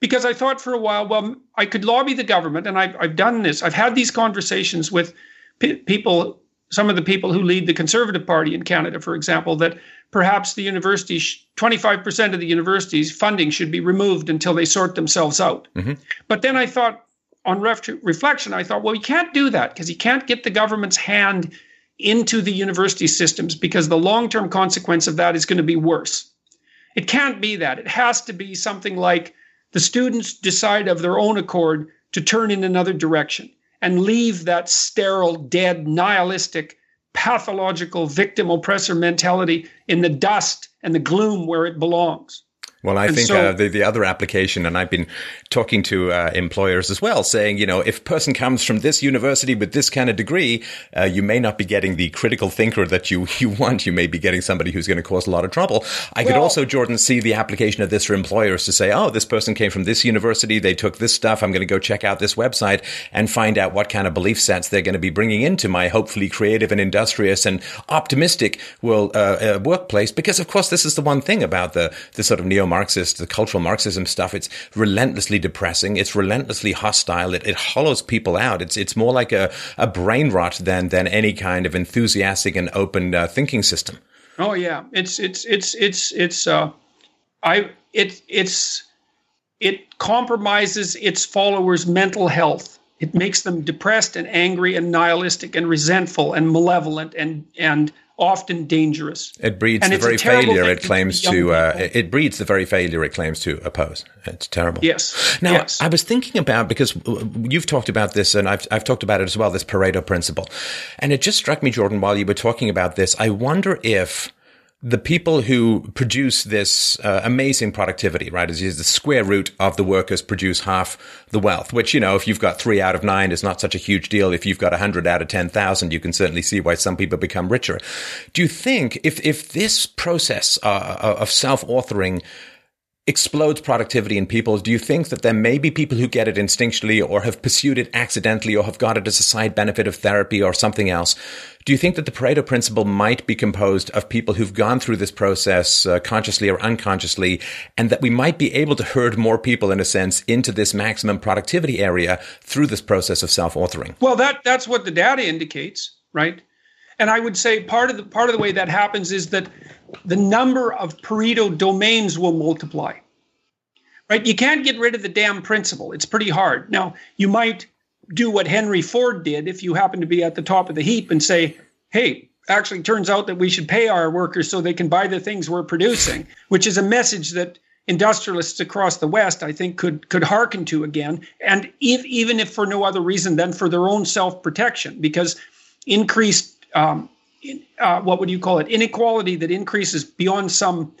Because I thought for a while, well, I could lobby the government. And I've, I've done this. I've had these conversations with people, some of the people who lead the Conservative Party in Canada, for example, that perhaps the university, 25% of the university's funding should be removed until they sort themselves out. Mm-hmm. But then I thought, on ref- reflection, I thought, well, you can't do that because you can't get the government's hand into the university systems because the long term consequence of that is going to be worse. It can't be that. It has to be something like the students decide of their own accord to turn in another direction and leave that sterile, dead, nihilistic, pathological victim oppressor mentality in the dust and the gloom where it belongs. Well, I and think so, uh, the the other application, and I've been talking to uh, employers as well, saying, you know, if a person comes from this university with this kind of degree, uh, you may not be getting the critical thinker that you you want. You may be getting somebody who's going to cause a lot of trouble. I well, could also, Jordan, see the application of this for employers to say, oh, this person came from this university, they took this stuff. I'm going to go check out this website and find out what kind of belief sets they're going to be bringing into my hopefully creative and industrious and optimistic world uh, uh, workplace. Because of course, this is the one thing about the the sort of neo Marxist, the cultural Marxism stuff. It's relentlessly depressing. It's relentlessly hostile. It, it hollows people out. It's it's more like a, a brain rot than than any kind of enthusiastic and open uh, thinking system. Oh yeah, it's it's it's it's it's uh, I it it's it compromises its followers' mental health. It makes them depressed and angry and nihilistic and resentful and malevolent and and often dangerous. It breeds and the very failure it claims to. Uh, it breeds the very failure it claims to oppose. It's terrible. Yes. Now, yes. I was thinking about because you've talked about this, and I've I've talked about it as well. This Pareto principle, and it just struck me, Jordan, while you were talking about this. I wonder if the people who produce this uh, amazing productivity, right, is, is the square root of the workers produce half the wealth, which, you know, if you've got three out of nine is not such a huge deal. If you've got a hundred out of 10,000, you can certainly see why some people become richer. Do you think if, if this process uh, of self-authoring explodes productivity in people, do you think that there may be people who get it instinctually or have pursued it accidentally or have got it as a side benefit of therapy or something else? Do you think that the Pareto principle might be composed of people who've gone through this process uh, consciously or unconsciously and that we might be able to herd more people in a sense into this maximum productivity area through this process of self-authoring? Well, that that's what the data indicates, right? And I would say part of the part of the way that happens is that the number of Pareto domains will multiply. Right? You can't get rid of the damn principle. It's pretty hard. Now, you might do what Henry Ford did if you happen to be at the top of the heap and say, hey, actually turns out that we should pay our workers so they can buy the things we're producing, which is a message that industrialists across the West, I think, could could hearken to again, and if, even if for no other reason than for their own self protection, because increased um, uh, what would you call it inequality that increases beyond some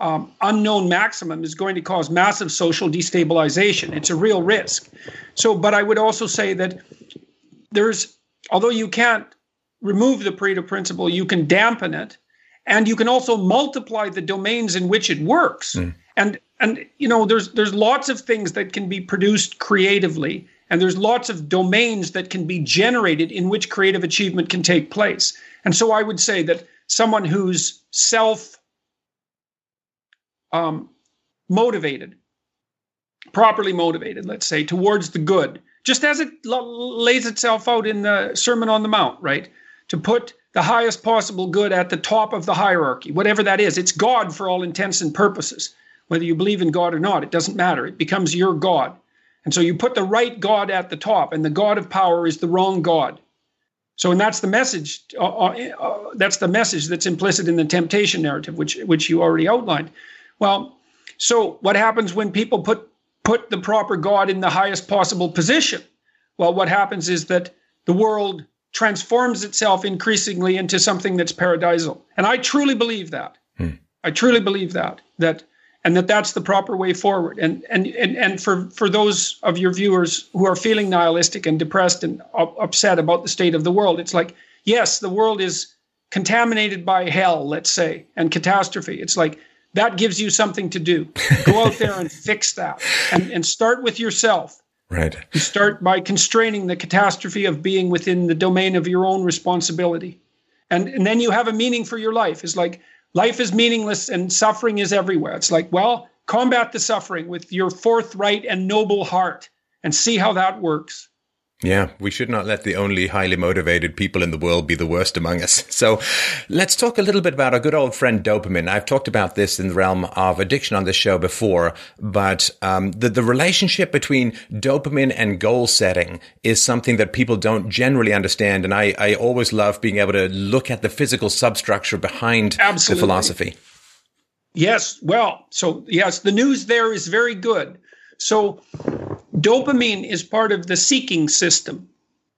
um, unknown maximum is going to cause massive social destabilization. It's a real risk. So, but I would also say that there's, although you can't remove the Pareto principle, you can dampen it, and you can also multiply the domains in which it works. Mm. And and you know, there's there's lots of things that can be produced creatively, and there's lots of domains that can be generated in which creative achievement can take place. And so I would say that someone who's self um, motivated, properly motivated, let's say, towards the good, just as it l- lays itself out in the Sermon on the Mount, right? To put the highest possible good at the top of the hierarchy, whatever that is. It's God for all intents and purposes. Whether you believe in God or not, it doesn't matter. It becomes your God. And so you put the right God at the top, and the God of power is the wrong God. So, and that's the message. Uh, uh, uh, that's the message that's implicit in the temptation narrative, which which you already outlined. Well, so what happens when people put put the proper God in the highest possible position? Well, what happens is that the world transforms itself increasingly into something that's paradisal, and I truly believe that. Hmm. I truly believe that that and that that's the proper way forward. And and and and for for those of your viewers who are feeling nihilistic and depressed and upset about the state of the world, it's like yes, the world is contaminated by hell, let's say, and catastrophe. It's like that gives you something to do. Go out there and fix that, and and start with yourself. Right. You start by constraining the catastrophe of being within the domain of your own responsibility. And, and then you have a meaning for your life. It's like life is meaningless and suffering is everywhere. It's like, well, combat the suffering with your forthright and noble heart and see how that works. Yeah, we should not let the only highly motivated people in the world be the worst among us. So let's talk a little bit about our good old friend dopamine. I've talked about this in the realm of addiction on this show before, but um, the, the relationship between dopamine and goal setting is something that people don't generally understand. And I, I always love being able to look at the physical substructure behind Absolutely. the philosophy. Yes. Well, so yes, the news there is very good. So dopamine is part of the seeking system.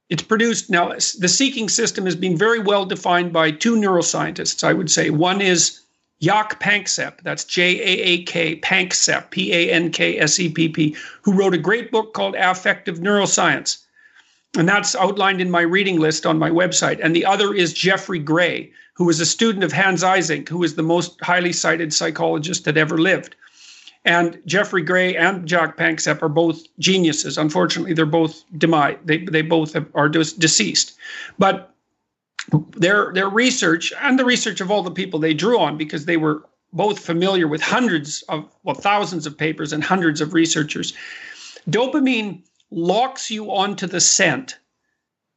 It's produced now. The seeking system has been very well defined by two neuroscientists. I would say one is Jaak Panksepp, that's J A A K, Panksepp, P A N K S E P P, who wrote a great book called Affective Neuroscience. And that's outlined in my reading list on my website. And the other is Jeffrey Gray, who was a student of Hans Eysenck, who was the most highly cited psychologist that ever lived. And Jeffrey Gray and Jaak Panksepp are both geniuses. Unfortunately, they're both demise. They they both have, are deceased. But their their research and the research of all the people they drew on, because they were both familiar with hundreds of well thousands of papers and hundreds of researchers. Dopamine locks you onto the scent.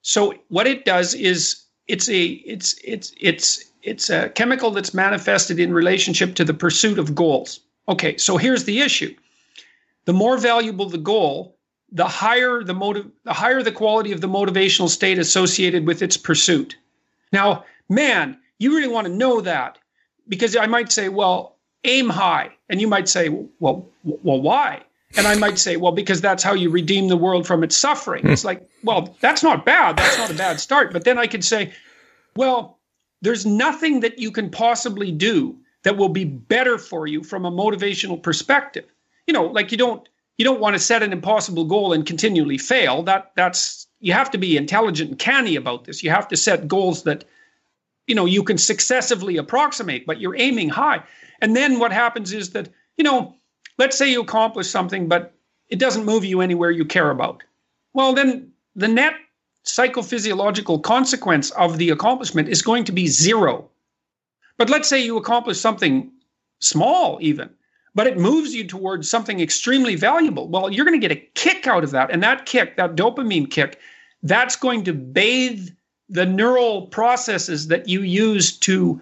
So what it does is it's a it's it's it's it's a chemical that's manifested in relationship to the pursuit of goals. Okay, so here's the issue. The more valuable the goal, the higher the motive the higher the quality of the motivational state associated with its pursuit. Now, man, you really want to know that because I might say, well, aim high. And you might say, well, well, why? And I might say, well, because that's how you redeem the world from its suffering. It's like, well, that's not bad. That's not a bad start. But then I could say, well, there's nothing that you can possibly do that will be better for you from a motivational perspective. You know, like you don't you don't want to set an impossible goal and continually fail. That that's you have to be intelligent and canny about this. You have to set goals that you know you can successively approximate, but you're aiming high. And then what happens is that, you know, let's say you accomplish something, but it doesn't move you anywhere you care about. Well, then the net psychophysiological consequence of the accomplishment is going to be zero. But let's say you accomplish something small, even, but it moves you towards something extremely valuable. Well, you're going to get a kick out of that. And that kick, that dopamine kick, that's going to bathe the neural processes that you use to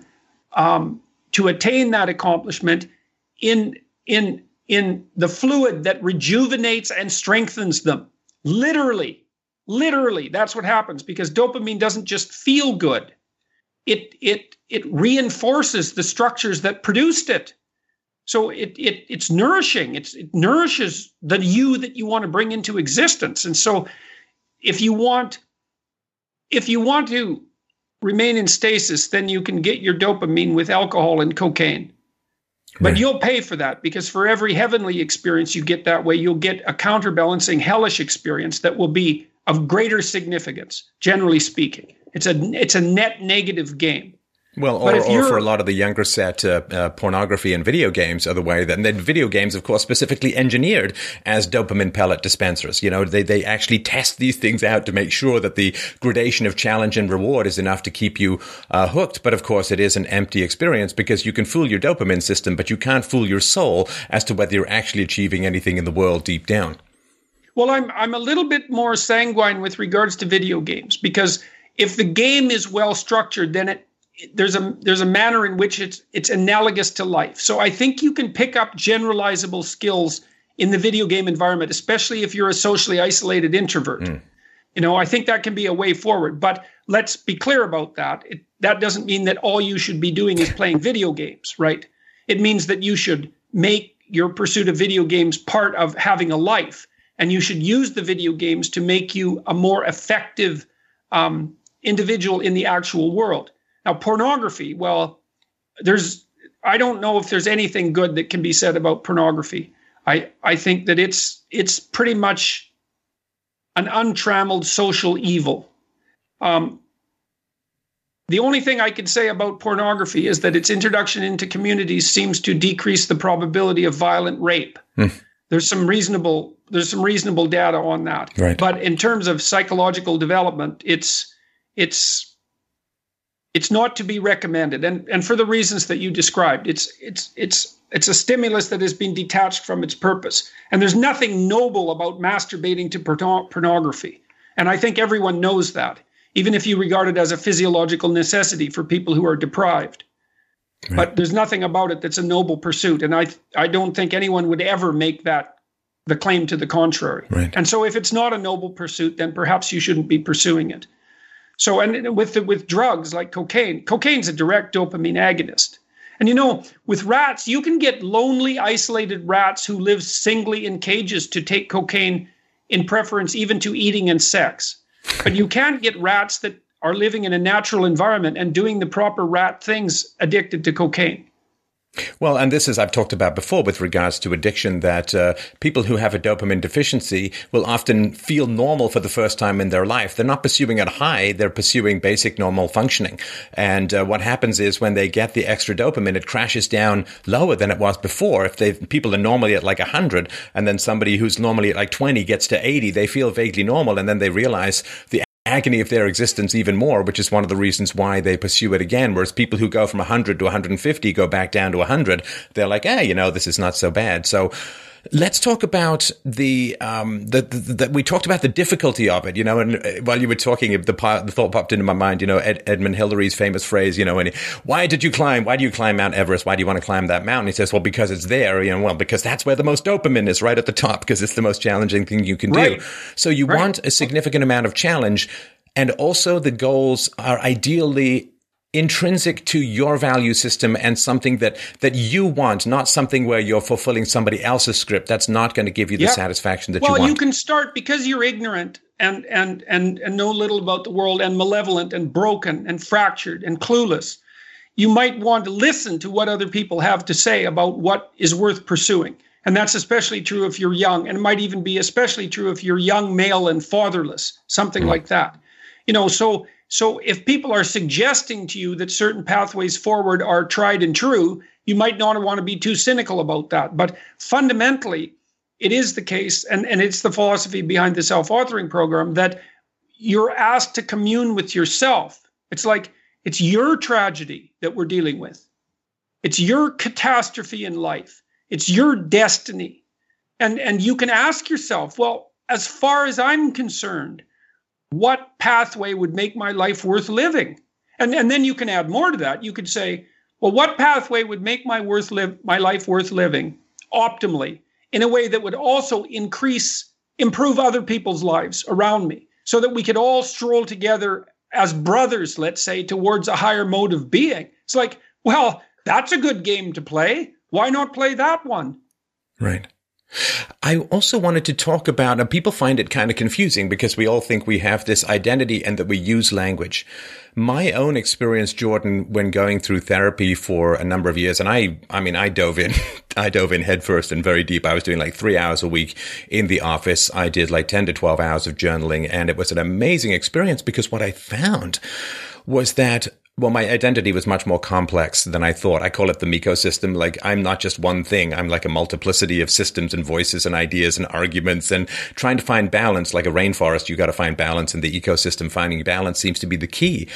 um, to attain that accomplishment in in in the fluid that rejuvenates and strengthens them. Literally, literally, that's what happens because dopamine doesn't just feel good. It it it reinforces the structures that produced it. So it, it it's nourishing. It's, it nourishes the you that you want to bring into existence. And so if you want if you want to remain in stasis, then you can get your dopamine with alcohol and cocaine. But right. you'll pay for that because for every heavenly experience you get that way, you'll get a counterbalancing hellish experience that will be of greater significance, generally speaking. It's a it's a net negative game. Well, or, or for a lot of the younger set, uh, uh, pornography and video games are the way that, and then video games, of course, specifically engineered as dopamine pellet dispensers. You know, they, they actually test these things out to make sure that the gradation of challenge and reward is enough to keep you uh, hooked. But of course, it is an empty experience because you can fool your dopamine system, but you can't fool your soul as to whether you're actually achieving anything in the world deep down. Well, I'm, I'm a little bit more sanguine with regards to video games because if the game is well structured, then it there's a there's a manner in which it's it's analogous to life. So I think you can pick up generalizable skills in the video game environment, especially if you're a socially isolated introvert. Mm. You know, I think that can be a way forward. But let's be clear about that. It, that doesn't mean that all you should be doing is playing video games, right? It means that you should make your pursuit of video games part of having a life, and you should use the video games to make you a more effective um, individual in the actual world. Now, pornography, well, there's I don't know if there's anything good that can be said about pornography. I, I think that it's it's pretty much an untrammeled social evil. Um, the only thing I can say about pornography is that its introduction into communities seems to decrease the probability of violent rape. Mm. There's some reasonable there's some reasonable data on that. Right. But in terms of psychological development, it's it's it's not to be recommended. And and for the reasons that you described it's it's it's it's a stimulus that has been detached from its purpose. And there's nothing noble about masturbating to pornography. And i think everyone knows that even if you regard it as a physiological necessity for people who are deprived. Right. but there's nothing about it that's a noble pursuit. And i i don't think anyone would ever make that the claim to the contrary. Right. and so if it's not a noble pursuit then perhaps you shouldn't be pursuing it so, and with the, with drugs like cocaine, cocaine's a direct dopamine agonist. And you know, with rats, you can get lonely, isolated rats who live singly in cages to take cocaine in preference even to eating and sex. But you can't get rats that are living in a natural environment and doing the proper rat things addicted to cocaine. Well, and this is, I've talked about before with regards to addiction, that uh, people who have a dopamine deficiency will often feel normal for the first time in their life. They're not pursuing a high, they're pursuing basic normal functioning. And uh, what happens is when they get the extra dopamine, it crashes down lower than it was before. If people are normally at like 100, and then somebody who's normally at like 20 gets to 80, they feel vaguely normal, and then they realize the agony of their existence even more, which is one of the reasons why they pursue it again. Whereas people who go from 100 to 150 go back down to 100, they're like, eh, you know, this is not so bad. So, Let's talk about the, um, the, the, the, we talked about the difficulty of it, you know, and uh, while you were talking, the, the thought popped into my mind, you know, Ed, Edmund Hillary's famous phrase, you know, and why did you climb? Why do you climb Mount Everest? Why do you want to climb that mountain? He says, well, because it's there, you know, well, because that's where the most dopamine is right at the top because it's the most challenging thing you can right. do. So you right. want a significant amount of challenge and also the goals are ideally intrinsic to your value system and something that that you want, not something where you're fulfilling somebody else's script. That's not going to give you the yep. satisfaction that well, you want. Well, you can start because you're ignorant and and and and know little about the world and malevolent and broken and fractured and clueless. You might want to listen to what other people have to say about what is worth pursuing. And that's especially true if you're young, and it might even be especially true if you're young, male, and fatherless, something mm-hmm. like that you know, so So if people are suggesting to you that certain pathways forward are tried and true, you might not want to be too cynical about that. But fundamentally, it is the case, and, and it's the philosophy behind the self authoring program that you're asked to commune with yourself. It's like it's your tragedy that we're dealing with, it's your catastrophe in life, it's your destiny. And, and you can ask yourself, well, as far as I'm concerned, what pathway would make my life worth living? And, and then you can add more to that. You could say, well, what pathway would make my worth live my life worth living optimally in a way that would also increase, improve other people's lives around me, so that we could all stroll together as brothers, let's say, towards a higher mode of being. It's like, well, that's a good game to play. Why not play that one? Right. I also wanted to talk about, and people find it kind of confusing because we all think we have this identity and that we use language. My own experience, Jordan, when going through therapy for a number of years, and I, I mean, I dove in, I dove in headfirst and very deep. I was doing like three hours a week in the office. I did like 10 to 12 hours of journaling and it was an amazing experience because what I found was that well, my identity was much more complex than I thought. I call it the Miko system. Like I'm not just one thing. I'm like a multiplicity of systems and voices and ideas and arguments and trying to find balance. Like a rainforest, you got to find balance in the ecosystem. Finding balance seems to be the key.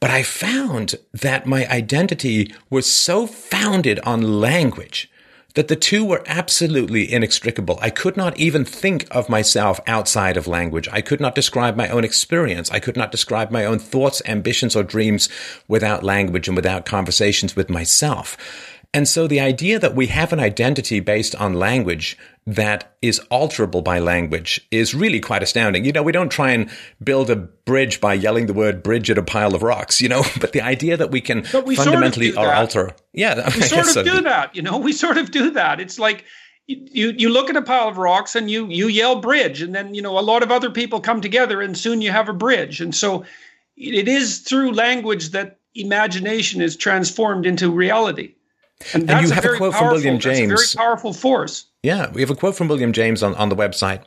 But I found that my identity was so founded on language that the two were absolutely inextricable. I could not even think of myself outside of language. I could not describe my own experience. I could not describe my own thoughts, ambitions, or dreams without language and without conversations with myself. And so the idea that we have an identity based on language that is alterable by language is really quite astounding. You know, we don't try and build a bridge by yelling the word bridge at a pile of rocks, you know, but the idea that we can we fundamentally sort of alter. Yeah. We sort of so. do that, you know, we sort of do that. It's like, you you look at a pile of rocks and you you yell bridge and then you know a lot of other people come together and soon you have a bridge and so it is through language that imagination is transformed into reality and, and you have a, a quote from William James. a very powerful force. Yeah, we have a quote from William James on, on the website.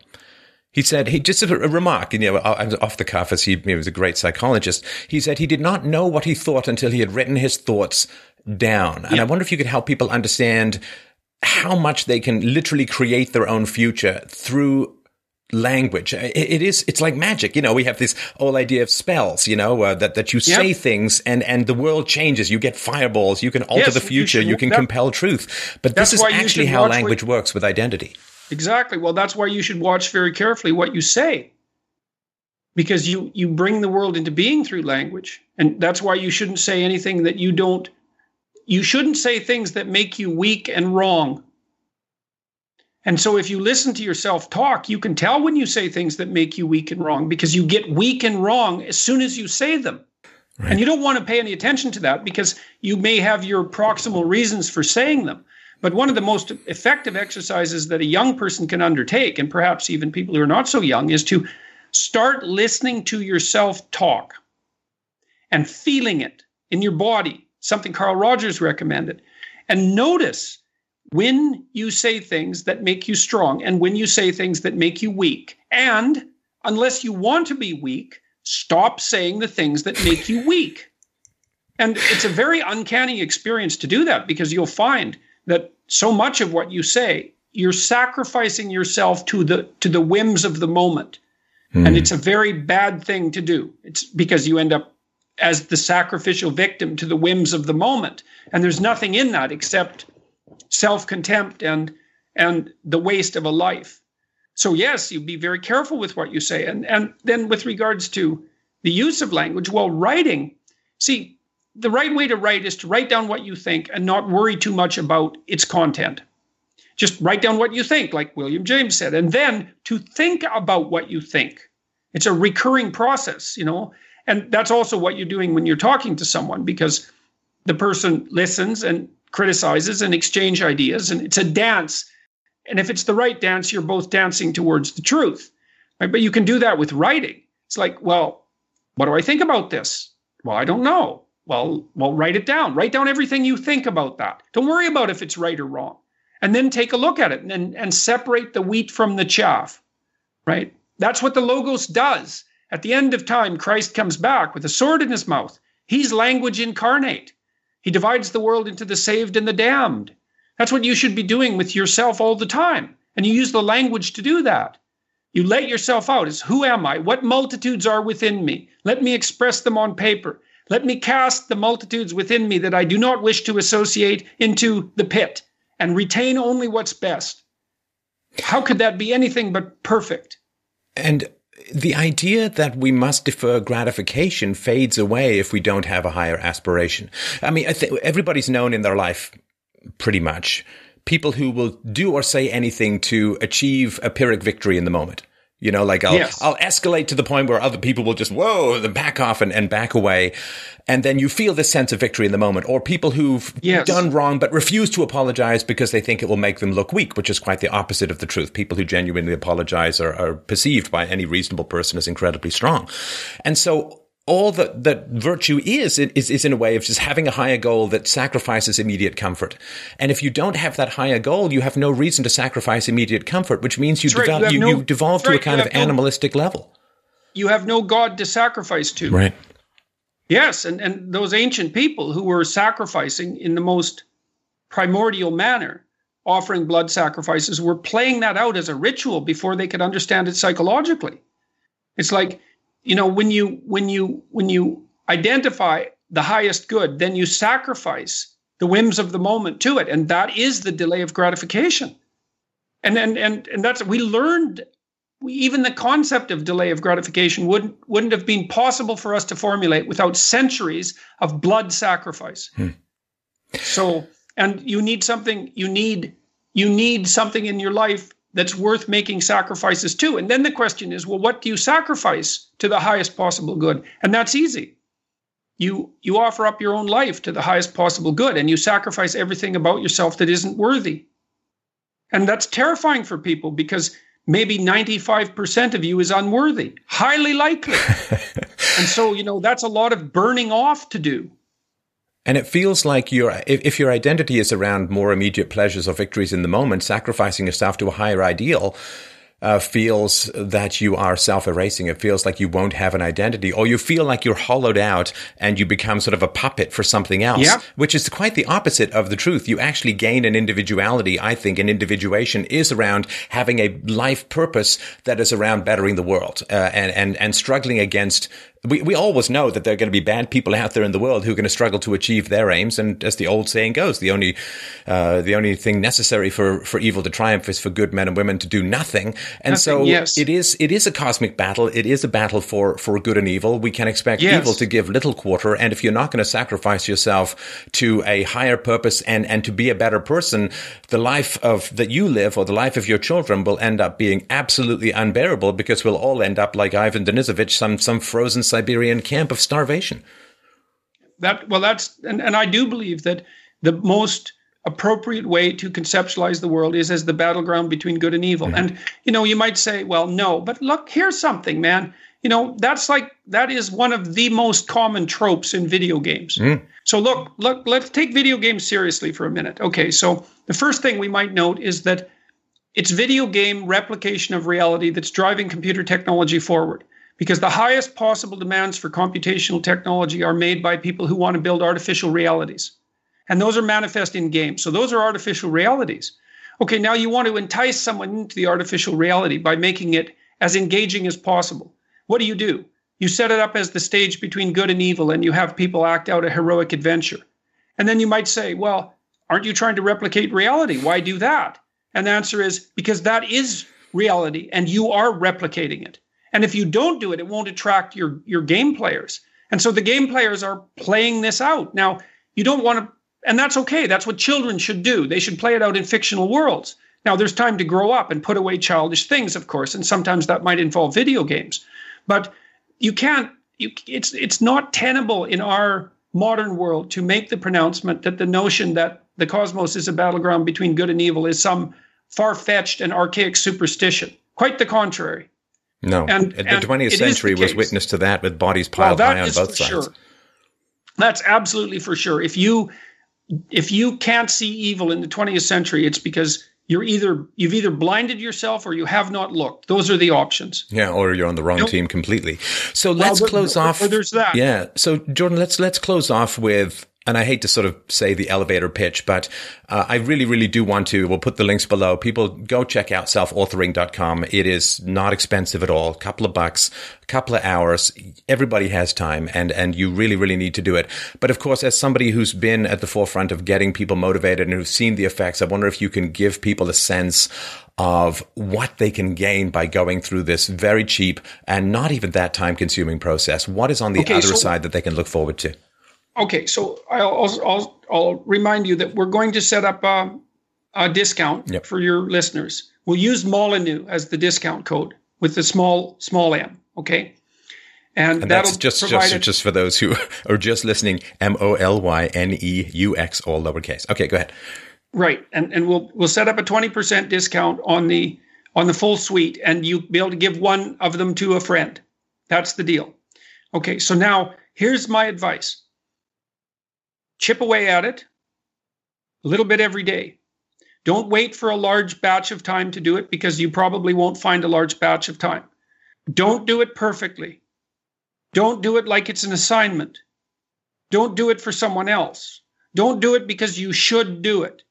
He said, he just a, a remark, you know, off the cuff as he, he was a great psychologist. He said he did not know what he thought until he had written his thoughts down. And yeah. I wonder if you could help people understand how much they can literally create their own future through language. It, it is, it's like magic. You know, we have this whole idea of spells, you know, uh, that, that you say things and, and the world changes. You get fireballs. You can alter yes, the future. You, should, you can that, compel truth. But this is actually how language what, works with identity. Exactly. Well, that's why you should watch very carefully what you say. Because you, you bring the world into being through language. And that's why you shouldn't say anything that you don't, you shouldn't say things that make you weak and wrong and so if you listen to yourself talk, you can tell when you say things that make you weak and wrong because you get weak and wrong as soon as you say them. Right. And you don't want to pay any attention to that because you may have your proximal reasons for saying them. But one of the most effective exercises that a young person can undertake, and perhaps even people who are not so young, is to start listening to yourself talk and feeling it in your body, something Carl Rogers recommended. And notice when you say things that make you strong and when you say things that make you weak. And unless you want to be weak, stop saying the things that make you weak. And it's a very uncanny experience to do that because you'll find that so much of what you say, you're sacrificing yourself to the to the whims of the moment. Mm. And it's a very bad thing to do. It's because you end up as the sacrificial victim to the whims of the moment. And there's nothing in that except self-contempt and and the waste of a life. So yes, you be very careful with what you say. And and then with regards to the use of language, well, writing, see, the right way to write is to write down what you think and not worry too much about its content. Just write down what you think, like William James said, and then to think about what you think. It's a recurring process, you know, and that's also what you're doing when you're talking to someone because the person listens and criticizes and exchange ideas and it's a dance. And if it's the right dance you're both dancing towards the truth right? But you can do that with writing. It's like well what do i think about this? Well i don't know. Well well write it down. Write down everything you think about that. Don't worry about if it's right or wrong. And then take a look at it and, and separate the wheat from the chaff right? That's what the logos does. At the end of time, Christ comes back with a sword in his mouth. He's language incarnate. He divides the world into the saved and the damned. That's what you should be doing with yourself all the time. And you use the language to do that. You let yourself out as who am I? What multitudes are within me? Let me express them on paper. Let me cast the multitudes within me that I do not wish to associate into the pit and retain only what's best. How could that be anything but perfect? And the idea that we must defer gratification fades away if we don't have a higher aspiration. I mean, I everybody's known in their life pretty much people who will do or say anything to achieve a pyrrhic victory in the moment. You know, like I'll, yes. I'll escalate to the point where other people will just, whoa, then back off and, and back away. And then you feel this sense of victory in the moment. Or people who've yes. done wrong but refuse to apologize because they think it will make them look weak, which is quite the opposite of the truth. People who genuinely apologize are, are perceived by any reasonable person as incredibly strong. And so all that, that virtue is, is, is in a way of just having a higher goal that sacrifices immediate comfort. And if you don't have that higher goal, you have no reason to sacrifice immediate comfort, which means you, develop, right. you, you, no, you, devolve right. to a kind of animalistic level. You have no God to sacrifice to. Right. Yes. And, and those ancient people who were sacrificing in the most primordial manner, offering blood sacrifices, were playing that out as a ritual before they could understand it psychologically. It's like, you know when you when you when you identify the highest good then you sacrifice the whims of the moment to it. And that is the delay of gratification. And and and, and that's we learned we, even the concept of delay of gratification wouldn't wouldn't have been possible for us to formulate without centuries of blood sacrifice. Hmm. so and you need something you need you need something in your life that's worth making sacrifices to. And then the question is, well, what do you sacrifice to the highest possible good? And that's easy. You you offer up your own life to the highest possible good and you sacrifice everything about yourself that isn't worthy. And that's terrifying for people because maybe 95% of you is unworthy, highly likely. and so, you know, that's a lot of burning off to do. And it feels like your if, if your identity is around more immediate pleasures or victories in the moment, sacrificing yourself to a higher ideal uh, feels that you are self-erasing. It feels like you won't have an identity, or you feel like you're hollowed out and you become sort of a puppet for something else, yep. which is quite the opposite of the truth. You actually gain an individuality. I think an individuation is around having a life purpose that is around bettering the world uh, and and and struggling against we, we always know that there are going to be bad people out there in the world who are going to struggle to achieve their aims. And as the old saying goes, the only, uh, the only thing necessary for, for evil to triumph is for good men and women to do nothing. And nothing, so yes. it is, it is a cosmic battle. It is a battle for, for good and evil. We can expect yes. evil to give little quarter. And if you're not going to sacrifice yourself to a higher purpose and, and to be a better person, the life of that you live or the life of your children will end up being absolutely unbearable because we'll all end up like Ivan Denisovich, some, some frozen Siberian camp of starvation. That well, that's and, and I do believe that the most appropriate way to conceptualize the world is as the battleground between good and evil. Mm-hmm. And you know, you might say, well, no, but look, here's something, man. You know, that's like that is one of the most common tropes in video games. Mm. So look, look, let's take video games seriously for a minute. Okay, so the first thing we might note is that it's video game replication of reality that's driving computer technology forward because the highest possible demands for computational technology are made by people who want to build artificial realities. And those are manifest in games. So those are artificial realities. Okay, now you want to entice someone into the artificial reality by making it as engaging as possible. What do you do? You set it up as the stage between good and evil, and you have people act out a heroic adventure. And then you might say, well, aren't you trying to replicate reality? Why do that? And the answer is because that is reality, and you are replicating it. And if you don't do it, it won't attract your, your game players. And so the game players are playing this out. Now, you don't want to, and that's okay. That's what children should do. They should play it out in fictional worlds. Now, there's time to grow up and put away childish things, of course, and sometimes that might involve video games. But you can't, you, it's, it's not tenable in our modern world to make the pronouncement that the notion that the cosmos is a battleground between good and evil is some far fetched and archaic superstition. Quite the contrary. No, and, the and 20th century was witness to that with bodies piled well, high on both sides. Sure. That's absolutely for sure. If you if you can't see evil in the 20th century, it's because you're either you've either blinded yourself or you have not looked. Those are the options. Yeah, or you're on the wrong nope. team completely. So let's well, close off. there's that. Yeah. So Jordan, let's let's close off with and I hate to sort of say the elevator pitch, but uh, I really, really do want to. We'll put the links below. People go check out selfauthoring.com. It is not expensive at all. A couple of bucks, a couple of hours. Everybody has time and, and you really, really need to do it. But of course, as somebody who's been at the forefront of getting people motivated and who's seen the effects, I wonder if you can give people a sense of what they can gain by going through this very cheap and not even that time consuming process. What is on the okay, other so- side that they can look forward to? Okay, so I'll, I'll, I'll remind you that we're going to set up a, a discount yep. for your listeners. We'll use Molyneux as the discount code with the small small m. Okay, and, and that's just just a, just for those who are just listening. M O L Y N E U X, all lowercase. Okay, go ahead. Right, and and we'll we'll set up a twenty percent discount on the on the full suite, and you'll be able to give one of them to a friend. That's the deal. Okay, so now here's my advice chip away at it a little bit every day. Don't wait for a large batch of time to do it because you probably won't find a large batch of time. Don't do it perfectly. Don't do it like it's an assignment. Don't do it for someone else. Don't do it because you should do it.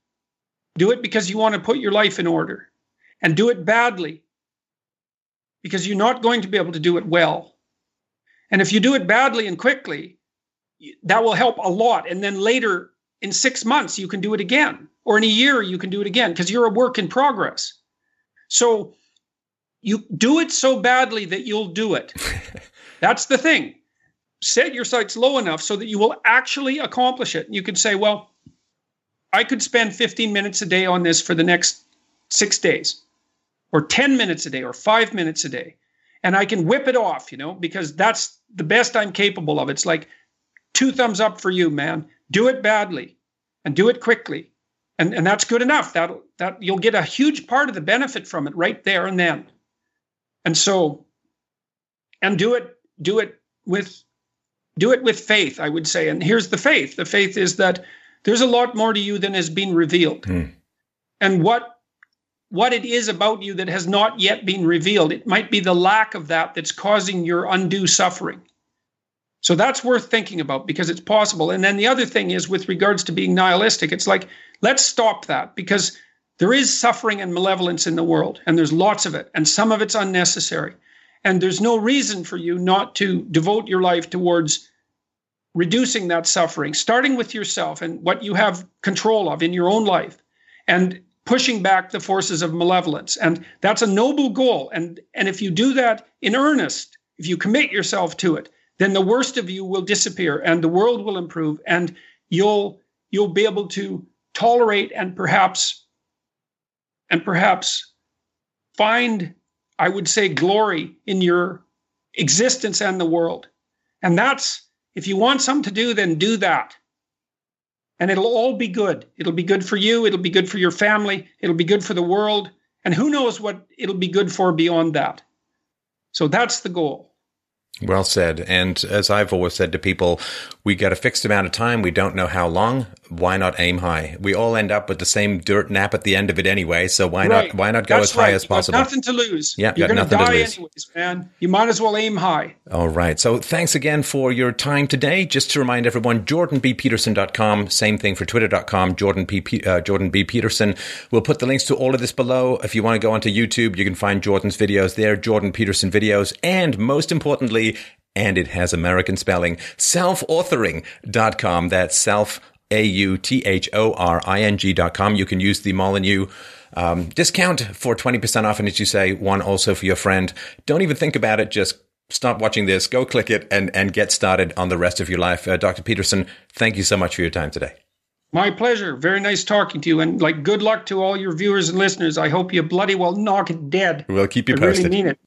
Do it because you want to put your life in order. And do it badly because you're not going to be able to do it well. And if you do it badly and quickly, that will help a lot. And then later in six months, you can do it again, or in a year, you can do it again because you're a work in progress. So you do it so badly that you'll do it. That's the thing. Set your sights low enough so that you will actually accomplish it. You could say, well, I could spend 15 minutes a day on this for the next six days, or 10 minutes a day, or five minutes a day. And I can whip it off, you know, because that's the best I'm capable of. It's like two thumbs up for you, man. Do it badly and do it quickly. And, and that's good enough. That that you'll get a huge part of the benefit from it right there and then. And so and do it do it with do it with faith, I would say. And here's the faith. The faith is that there's a lot more to you than has been revealed. Mm. And what what it is about you that has not yet been revealed. It might be the lack of that that's causing your undue suffering. So that's worth thinking about because it's possible. And then the other thing is with regards to being nihilistic, it's like, let's stop that because there is suffering and malevolence in the world, and there's lots of it, and some of it's unnecessary. And there's no reason for you not to devote your life towards reducing that suffering, starting with yourself and what you have control of in your own life, and pushing back the forces of malevolence. And that's a noble goal. And, and if you do that in earnest, if you commit yourself to it, then the worst of you will disappear and the world will improve and you'll you'll be able to tolerate and perhaps and perhaps find i would say glory in your existence and the world. And that's if you want something to do then do that. And it'll all be good. It'll be good for you. It'll be good for your family. It'll be good for the world. And who knows what it'll be good for beyond that. So that's the goal well said. And as I've always said to people, we got a fixed amount of time. We don't know how long. Why not aim high? We all end up with the same dirt nap at the end of it anyway. So why right. not? Why not go That's as high as possible? nothing to lose. Yeah, you're going to die anyways, man. You might as well aim high. All right. So thanks again for your time today. Just to remind everyone, JordanBPeterson.com. Same thing for Twitter.com. Jordan P. Uh, Jordan B. Peterson. We'll put the links to all of this below. If you want to go onto YouTube, you can find Jordan's videos there. Jordan Peterson videos, and most importantly and it has American spelling, selfauthoring.com. That's self, A-U-T-H-O-R-I-N-G dot com. You can use the Molyneux um, discount for 20% off. And as you say, one also for your friend. Don't even think about it. Just stop watching this, go click it and, and get started on the rest of your life. Uh, Dr. Peterson, thank you so much for your time today. My pleasure. Very nice talking to you. And like, good luck to all your viewers and listeners. I hope you bloody well knock it dead. We'll keep you I posted. really mean it.